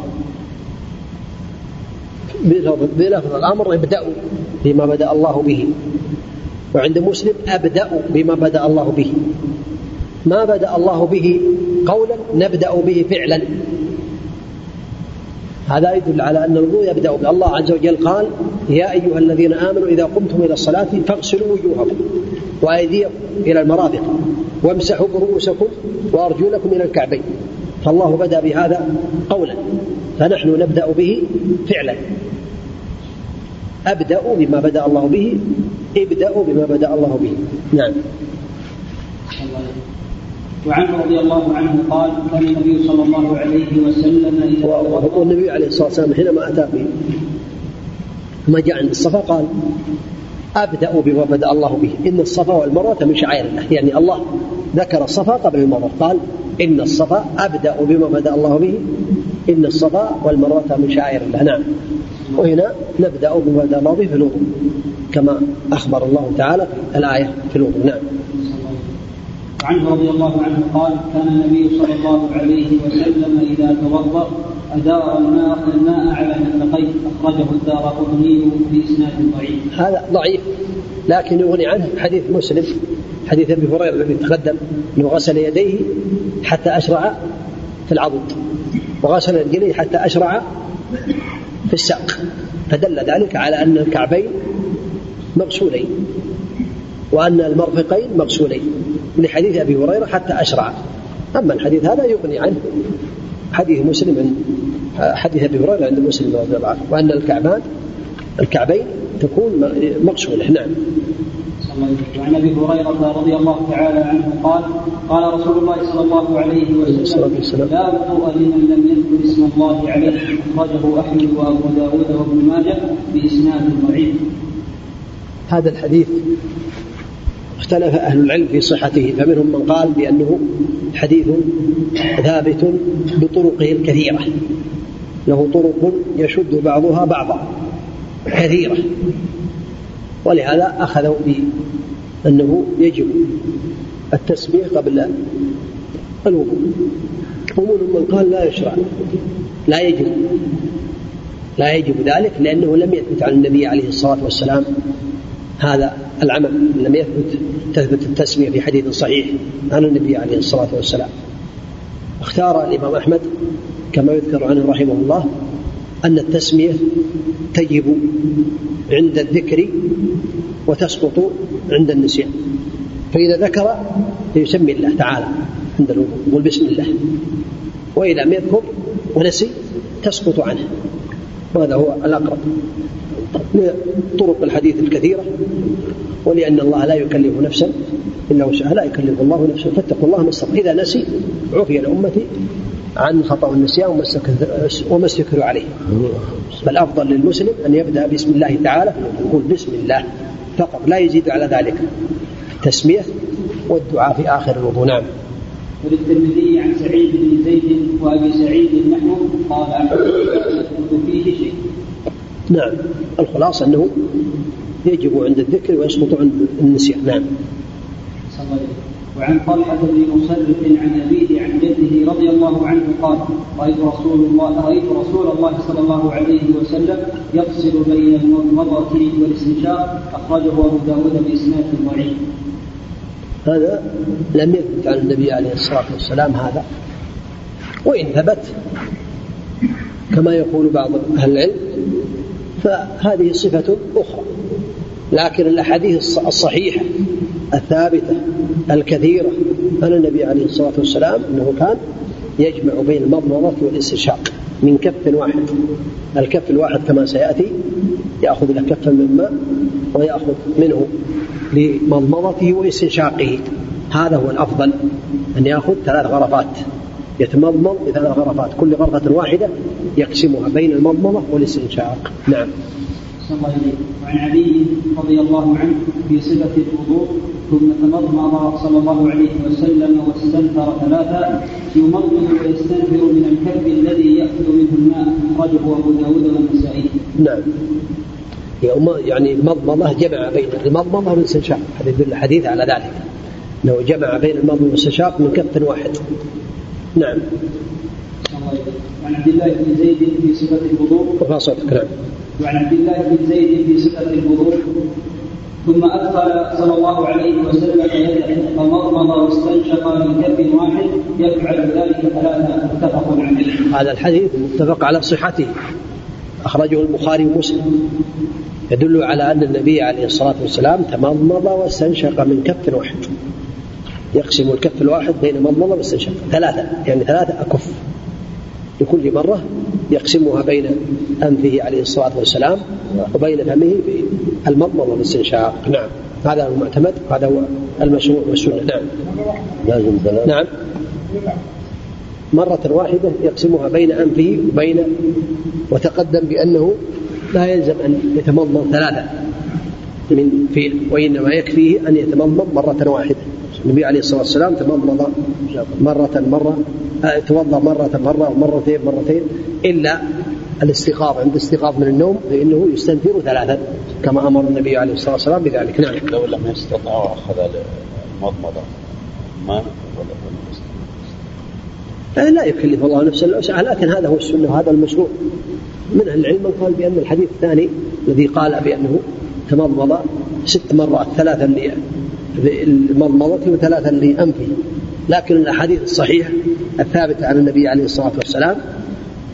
بلفظ الأمر ابدأوا بما بدأ الله به. وعند مسلم أبدأ بما بدأ الله به. ما بدأ الله به قولا نبدأ به فعلا. هذا يدل على أن الوضوء يبدأ الله عز وجل قال يا أيها الذين آمنوا إذا قمتم إلى الصلاة فاغسلوا وجوهكم وأيديكم إلى المرافق وامسحوا برؤوسكم وأرجلكم إلى الكعبين. فالله بدأ بهذا قولا فنحن نبدأ به فعلا. أبدأوا بما بدأ الله به ابدأوا بما بدأ الله به. نعم. وعنه رضي الله عنه قال كان النبي صلى الله عليه وسلم والنبي عليه الصلاة والسلام حينما أتى به ما جاء عند الصفا قال أبدأ بما بدأ الله به. إن الصفا والمروة من شعائر الله. يعني الله ذكر الصفا قبل المروة. قال إن الصفا أبدأ بما بدأ الله به. إن الصفا والمروة من شعائر الله. نعم. وهنا نبدأ بما بدأ الله به في الوضوء كما أخبر الله تعالى في الآية في الوضوء نعم. عنه رضي الله عنه قال كان النبي صلى الله عليه وسلم إذا توضأ أدار الماء الماء على مرفقيه أخرجه الدار قطني بإسناد ضعيف. هذا ضعيف لكن يغني عنه حديث مسلم حديث أبي هريرة الذي تقدم إنه غسل يديه حتى أشرع في العضد وغسل رجليه حتى أشرع في الساق فدل ذلك على أن الكعبين مغسولين وأن المرفقين مغسولين لحديث أبي هريرة حتى أشرع. أما الحديث هذا يغني عنه حديث مسلم حديث أبي هريرة عند مسلم رضي الله عنه وأن الكعبان الكعبين تكون مغسوله نعم. وعن أبي هريرة رضي الله تعالى عنه قال قال رسول الله صلى الله عليه وسلم لا وضوء لمن لم يذكر اسم الله عليه أخرجه أحمد وأبو داود وابن ماجه بإسناد ضعيف. هذا الحديث اختلف أهل العلم في صحته فمنهم من قال بأنه حديث ثابت بطرقه الكثيرة له طرق يشد بعضها بعضا كثيرة ولهذا أخذوا بأنه يجب التسمية قبل الوضوء. ومنهم من قال لا يشرع لا يجب لا يجب ذلك لأنه لم يثبت عن النبي عليه الصلاة والسلام هذا العمل لم يثبت تثبت التسمية في حديث صحيح عن النبي عليه الصلاة والسلام. اختار الإمام أحمد كما يذكر عنه رحمه الله أن التسمية تجب عند الذكر وتسقط عند النسيان. فإذا ذكر فيسمي الله تعالى عند الوضوء يقول بسم الله. وإذا لم يذكر ونسي تسقط عنه. وهذا هو الأقرب. لطرق الحديث الكثيرة ولأن الله لا يكلف نفسا إلا وسعها لا يكلف الله نفسا فاتقوا الله ما إذا نسي عفي لأمتي عن خطأ النسيان وما استكروا عليه. بل أفضل للمسلم أن يبدأ بسم الله تعالى يقول بسم الله فقط لا يزيد على ذلك. التسمية والدعاء في آخر الوضوء. نعم. وللترمذي عن سعيد بن زيد وأبي سعيد نحو قال فيه نعم. الخلاصة أنه يجب عند الذكر ويسقط عند النسيان. نعم. وعن طلحة بن مصرف عن أبيه عن جده رضي الله عنه قال رأيت رسول الله رأيت رسول الله صلى الله عليه وسلم يفصل بين المضمضة والاستنشاق أخرجه أبو داود بإسناد ضعيف. هذا لم يثبت عن النبي عليه الصلاة والسلام هذا. وإن ثبت كما يقول بعض أهل العلم فهذه صفة أخرى. لكن الأحاديث الصحيحة الثابتة الكثيرة عن النبي عليه الصلاة والسلام أنه كان يجمع بين المضمضة والاستنشاق من كف واحد. الكف الواحد كما سيأتي يأخذ له كفا من ماء ويأخذ منه لمضمضته واستنشاقه. هذا هو الأفضل أن يأخذ ثلاث غرفات. يتمضمض بثلاث غرفات كل غرفة واحدة يقسمها بين المضمضة والاستنشاق. نعم. وعن علي رضي الله عنه في صفة الوضوء ثم تمضمض صلى الله عليه وسلم واستنثر ثلاثا يمضمض ويستنثر من الكف الذي يأخذ منه الماء أخرجه أبو داود والنسائي. نعم. يعني المضمضة جمع بين المضمضة والاستنشاق. هذا يدل الحديث على ذلك. أنه جمع بين المضمضة والاستنشاق من كف واحد. نعم. وعن عبد الله بن زيد في صفة الوضوء. ارفع صوتك نعم وعن عبد الله بن زيد في صفة الوضوء. ثم أدخل صلى الله عليه وسلم يده فمضمض واستنشق من كف واحد يفعل ذلك ثلاثة متفق عليه. هذا الحديث متفق على صحته. أخرجه البخاري ومسلم. يدل على أن النبي عليه الصلاة والسلام تمضمض واستنشق من كف واحد. يقسم الكف الواحد بين مضمضة واستنشاق ثلاثة. يعني ثلاثة أكف. لكل مرة يقسمها بين أنفه عليه الصلاة والسلام وبين فمه بالمضمضة والاستنشاق. نعم. هذا هو المعتمد هذا هو المشروع والسنة. نعم. لازم ثلاث نعم. مرة واحدة يقسمها بين أنفه وبين وتقدم بأنه لا يلزم أن يتمضمض ثلاثة من فيه وإنما يكفيه أن يتمضمض مرة واحدة. النبي عليه الصلاة والسلام تمضمض مرة مرة آه، توضأ مرة مرة ومرتين مرتين إلا الاستيقاظ عند الاستيقاظ من النوم فإنه يستنثر ثلاثا كما أمر النبي عليه الصلاة والسلام بذلك. نعم. لو لم يستطع أخذ المضمضة ما يعني لا يكلف الله نفسا إلا وسعها لكن هذا هو السنة وهذا المشروع. من أهل العلم من قال بأن الحديث الثاني الذي قال بأنه تمضمض ست مرات ثلاثا للمضمضة وثلاثا لأنفه. لكن الأحاديث الصحيحة الثابتة عن النبي عليه الصلاة والسلام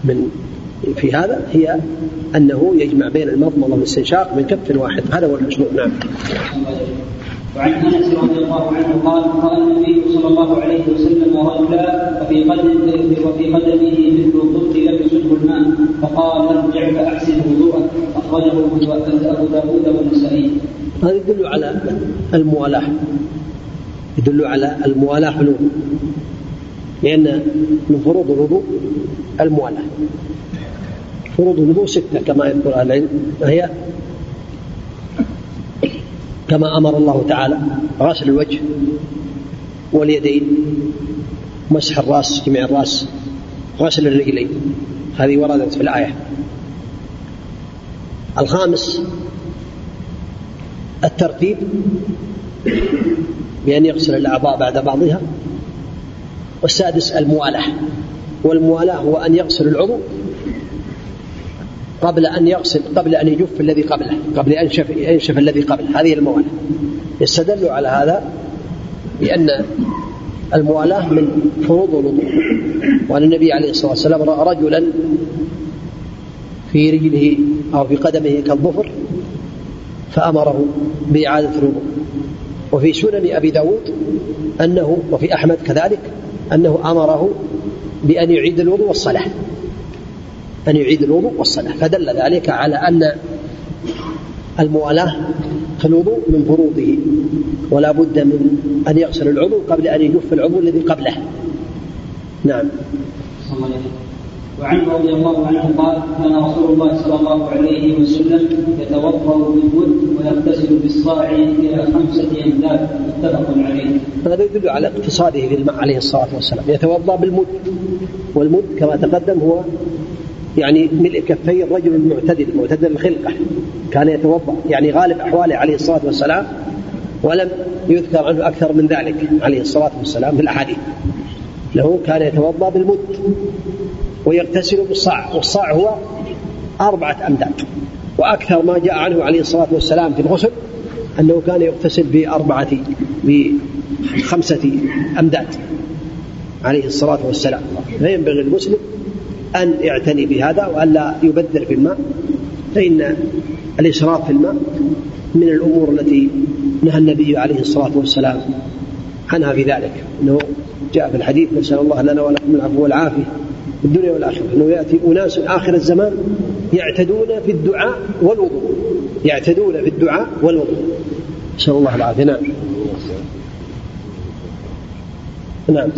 من في هذا هي أنه يجمع بين المضمضة والاستنشاق من كف واحد. هذا هو المشروع. نعم. وعن أنس رضي الله عنه قال قال النبي صلى الله عليه وسلم رجلا وفي قدم وفي قدمه مثل لم يصبه الماء. فقال ارجع فأحسن وضوءك. أخرجه أبو داود والنسائي. هذا يدل على الموالاة. يدل على الموالاة في الوضوء لأن من فروض الوضوء الموالاة. فروض الوضوء ستة كما يذكر أهل العلم وهي كما أمر الله تعالى غسل الوجه واليدين مسح الرأس جميع الرأس غسل الرجلين. هذه وردت في الآية. الخامس الترتيب بأن يغسل الأعضاء بعد بعضها. والسادس الموالاة. والموالاة هو أن يغسل العضو قبل أن يغسل قبل أن يجف الذي قبله قبل أن ينشف, ينشف الذي قبله هذه الموالاة. يستدل على هذا بأن الموالاة من فروض الوضوء. وأن النبي عليه الصلاة والسلام رأى رجلا في رجله أو في قدمه كالظفر فأمره بإعادة الوضوء. وفي سنن أبي داود أنه وفي أحمد كذلك أنه أمره بأن يعيد الوضوء والصلاة. أن يعيد الوضوء والصلاة. فدل ذلك على أن الموالاة في الوضوء من فروضه. ولا بد من أن يغسل العضو قبل أن يجف العضو الذي قبله. نعم. وعنه رضي الله عنه قال كان رسول الله صلى الله عليه وسلم يتوضأ بالود ويغتسل بالصاع إلى خمسة امداد متفق عليه. هذا يدل على اقتصاده بالماء عليه الصلاة والسلام. يتوضأ بالمد. والمد كما تقدم هو يعني ملء كفي الرجل المعتدل معتدل الخلقة. كان يتوضأ. يعني غالب أحواله عليه الصلاة والسلام ولم يذكر عنه أكثر من ذلك عليه الصلاة والسلام في الأحاديث. له كان يتوضأ بالمد. ويغتسل بالصاع. والصاع هو أربعة أمداد. وأكثر ما جاء عنه عليه الصلاة والسلام في الغسل أنه كان يغتسل بأربعة بخمسة أمداد عليه الصلاة والسلام. فينبغي المسلم أن يعتني بهذا وألا يبذر في الماء. فإن الإسراف في الماء من الأمور التي نهى النبي عليه الصلاة والسلام عنها في ذلك. أنه جاء في الحديث نسأل الله لنا ولكم العفو والعافية. في الدنيا والآخرة. أنه يأتي أناس آخر الزمان يعتدون في الدعاء والوضوء. يعتدون في الدعاء والوضوء. نسأل الله العافية. نعم. نعم.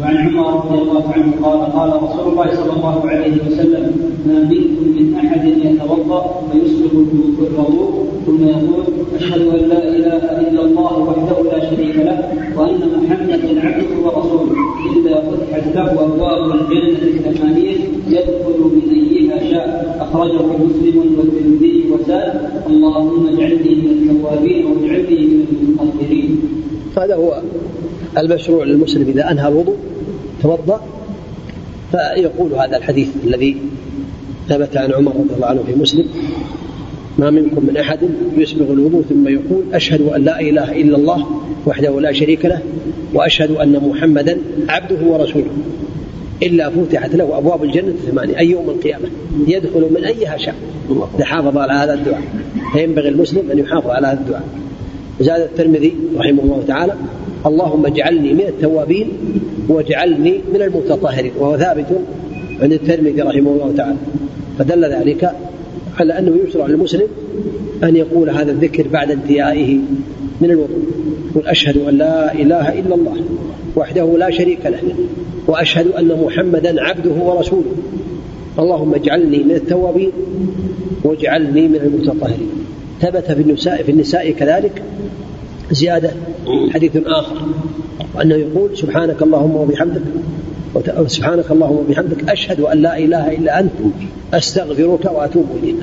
وعن عمر رضي الله عنه قال قال رسول الله صلى الله عليه وسلم ما منكم من أحد يتوضأ فيسبق الوضوء ثم يقول أشهد أن لا إله إلا الله وحده لا شريك له وأن محمدا عبده ورسوله إلا فتحت له أبواب الجنة الثمانيه يدخل من ايها شاء. أخرجه مسلم والترمذي وسال اللهم اجعلني من التوابين واجعلني من المتطهرين. هذا هو. المشروع للمسلم إذا أنهى الوضوء توضأ فيقول هذا الحديث الذي ثبت عن عمر رضي الله عنه في مسلم ما منكم من أحد يسبغ الوضوء ثم يقول أشهد أن لا إله إلا الله وحده لا شريك له وأشهد أن محمدا عبده ورسوله إلا فتحت له أبواب الجنة الثمانية أي يوم القيامة يدخل من أيها شاء. إذا حافظ على هذا الدعاء. فينبغي المسلم أن يحافظ على هذا الدعاء. زاد الترمذي رحمه الله تعالى اللهم اجعلني من التوابين واجعلني من المتطهرين وهو ثابت عند الترمذي رحمه الله تعالى. فدل ذلك على أنه يشرع للمسلم أن يقول هذا الذكر بعد انتهائه من الوضوء يقول أشهد أن لا إله إلا الله وحده لا شريك له وأشهد أن محمدا عبده ورسوله. اللهم اجعلني من التوابين واجعلني من المتطهرين. ثبت في النساء في النساء كذلك زيادة حديث آخر وأنه يقول سبحانك اللهم وبحمدك سبحانك اللهم وبحمدك أشهد أن لا إله إلا أنت أستغفرك وأتوب إليك.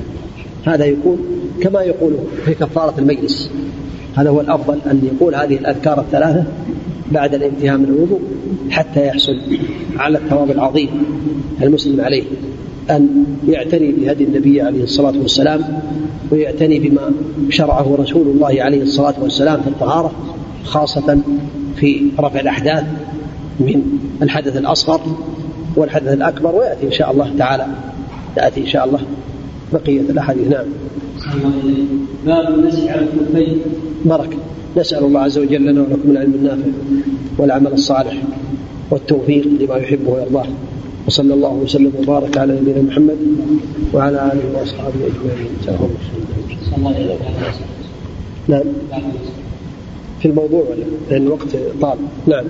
هذا يكون كما يقول في كفارة المجلس. هذا هو الأفضل أن يقول هذه الأذكار الثلاثة بعد الانتهاء من الوضوء حتى يحصل على الثواب العظيم المسلم عليه. أن يعتني بهدي النبي عليه الصلاة والسلام ويعتني بما شرعه رسول الله عليه الصلاة والسلام في الطهارة خاصة في رفع الأحداث من الحدث الأصغر والحدث الأكبر ويأتي إن شاء الله تعالى تأتي إن شاء الله بقية الأحاديث. نعم. باب المسح على الخفين. بركة نسأل الله عز وجل لنا ولكم العلم النافع والعمل الصالح والتوفيق لما يحبه ويرضاه. وصلى الله وسلم وبارك على نبينا محمد وعلى آله وأصحابه أجمعين. نعم. في الموضوع ولا؟ لأن الوقت طال. نعم.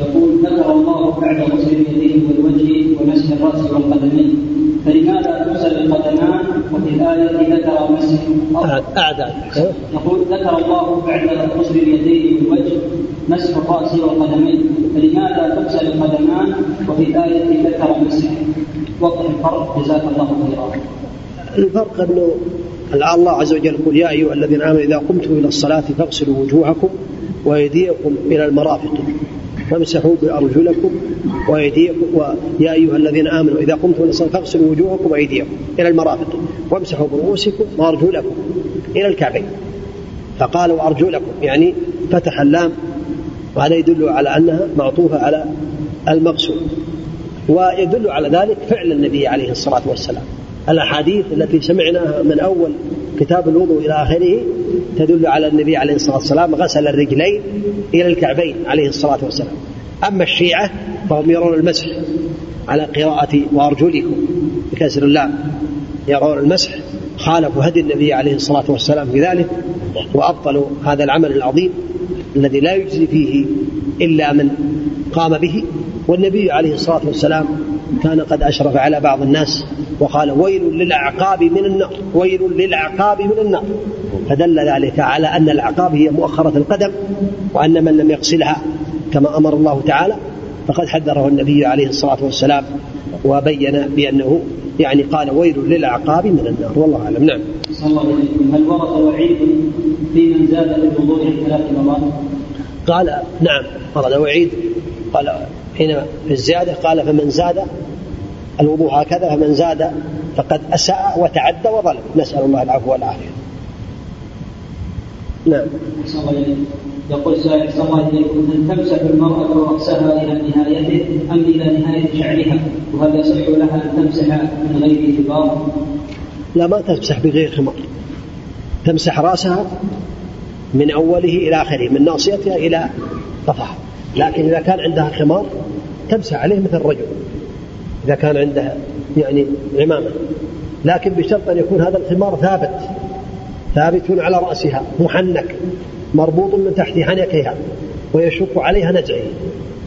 يقول ذكر الله بعد غسل اليدين والوجه ومسح الرأس والقدمين. فلماذا تغسل القدمان وفي الآية ذكر مسح؟ أعداد يقول ذكر الله بعد غسل اليدين والوجه مسح الرأس والقدمين. فلماذا تغسل القدمان وفي الآية ذكر مسح وقت الفرق. جزاك الله خيرا. الفرق أنه الله عز وجل يقول يا أيها الذين آمنوا إذا قمتم إلى الصلاة فاغسلوا وجوهكم وأيديكم إلى المرافق. فامسحوا بأرجلكم وأيديكم ويا أيها الذين آمنوا إذا قمتم إلى الصلاة فاغسلوا وجوهكم وأيديكم إلى المرافق. وامسحوا برؤوسكم وأرجلكم إلى الكعبين. فقال وأرجلكم يعني فتح اللام وهذا يدل على أنها معطوفة على المقصود. ويدل على ذلك فعل النبي عليه الصلاة والسلام. الأحاديث التي سمعناها من أول كتاب الوضوء إلى آخره تدل على النبي عليه الصلاة والسلام غسل الرجلين إلى الكعبين عليه الصلاة والسلام. أما الشيعة فهم يرون المسح على قراءة وأرجلكم بكسر اللام. يرون المسح خالفوا هدي النبي عليه الصلاة والسلام في ذلك وأبطلوا هذا العمل العظيم. الذي لا يجزي فيه إلا من قام به. والنبي عليه الصلاة والسلام كان قد أشرف على بعض الناس وقال ويل للأعقاب من النار ويل للأعقاب من النار. فدل ذلك على أن الأعقاب هي مؤخرة القدم وأن من لم يغسلها كما أمر الله تعالى. فقد حذره النبي عليه الصلاة والسلام وبين بأنه يعني قال ويل للأعقاب من النار. والله أعلم. نعم. صلى الله عليه وسلم هل ورد وعيد في من زاد في الوضوء عن ثلاث مرات؟ قال نعم ورد وعيد. قال حين في الزيادة قال فمن زاد الوضوء هكذا فمن زاد فقد أساء وتعدى وظلم. نسأل الله العفو والعافية. نعم. يقول سائل صلى الله عليكم هل تمسح المرأة رأسها إلى نهايته أم إلى نهاية شعرها؟ وهل يصح لها أن تمسح من غير خمار؟ لا ما تمسح بغير خمار تمسح رأسها من أوله إلى آخره من ناصيتها إلى قفاها لكن إذا كان عندها خمار تمسح عليه مثل الرجل. إذا كان عندها يعني عمامة. لكن بشرط أن يكون هذا الخمار ثابت. ثابت على رأسها محنك مربوط من تحت حنكها ويشق عليها نزعه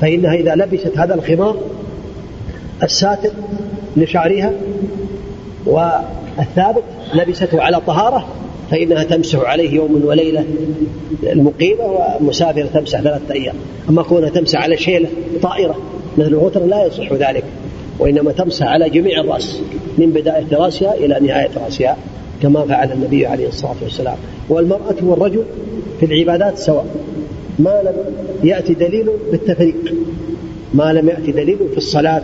فإنها إذا لبست هذا الخمار الساتر لشعرها والثابت لبسته على طهارة فإنها تمسح عليه يوم وليلة المقيمة ومسافرة تمسح ثلاثة أيام. أما كونها تمسح على شيلة طائرة مثل الغتر لا يصح ذلك وإنما تمسح على جميع الرأس من بداية رأسها إلى نهاية رأسها كما فعل النبي عليه الصلاة والسلام. والمرأة والرجل في العبادات سواء ما لم يأتي دليل بالتفريق ما لم يأتي دليل في الصلاة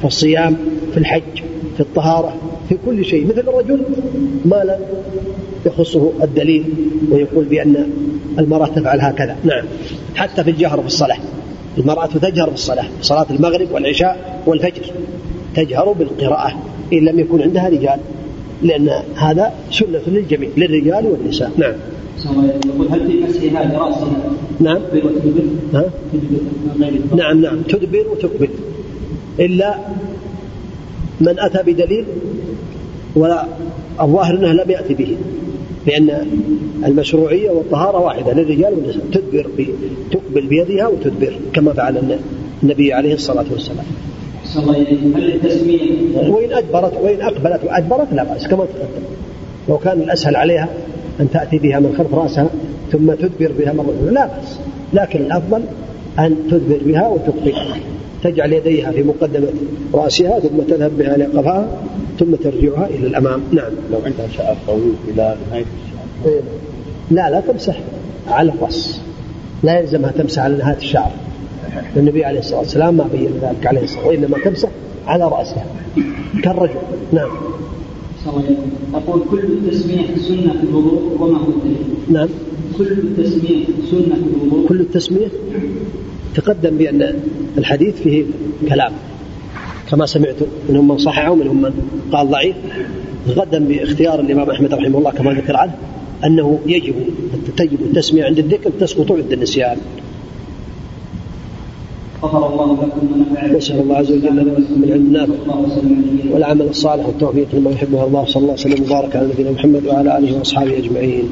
في الصيام في الحج في الطهارة. في كل شيء مثل الرجل ما لم يخصه الدليل ويقول بأن المرأة تفعل هكذا. نعم. حتى في الجهر في الصلاة المرأة تجهر في الصلاة صلاة المغرب والعشاء والفجر. تجهر بالقراءة إن لم يكن عندها رجال لأن هذا سنة للجميع للرجال والنساء. نعم. يقول هل في مسحها براسها نعم. وتدبر؟ ها؟ تدبر. نعم نعم. تدبر وتقبل. إلا من أتى بدليل والظاهر أنه لم يأتي به لأن المشروعية والطهارة واحدة للرجال والنساء تدبر. تقبل بيدها وتدبر كما فعل النبي عليه الصلاة والسلام. وإن أدبرت وإن أقبلت وأدبرت لا بأس كما تقدم. لو كان الأسهل عليها أن تأتي بها من خلف رأسها ثم تدبر بها مرة لا بأس. لكن الأفضل أن تدبر بها وتقبل. تجعل يديها في مقدمة رأسها ثم تذهب بها إلى قفاها ثم ترجعها إلى الأمام. نعم. لو عندها شعر طويل إلى نهاية الشعر. لا لا تمسح على الرأس. لا يلزمها تمسح على نهاية الشعر النبي عليه الصلاة والسلام ما بين ذلك عليه الصلاة والسلام وإنما تمسح على رأسها. كالرجل. نعم. أقول كل التسمية سنة في الوضوء وما هو الدليل؟ نعم. كل التسمية سنة في الوضوء. كل التسمية تقدم بأن الحديث فيه كلام. كما سمعتم منهم من صححه ومنهم من قال ضعيف. تقدم باختيار الإمام أحمد رحمه الله كما ذكر عنه أنه يجب تجب التسمية عند الذكر تسقط عند النسيان. غفر الله لكم نسأل الله عز وجل ولكم العلم النافع والعمل الصالح والتوفيق لما يحبه الله صلى الله عليه وسلم وبارك على نبينا محمد وعلى آله وأصحابه أجمعين.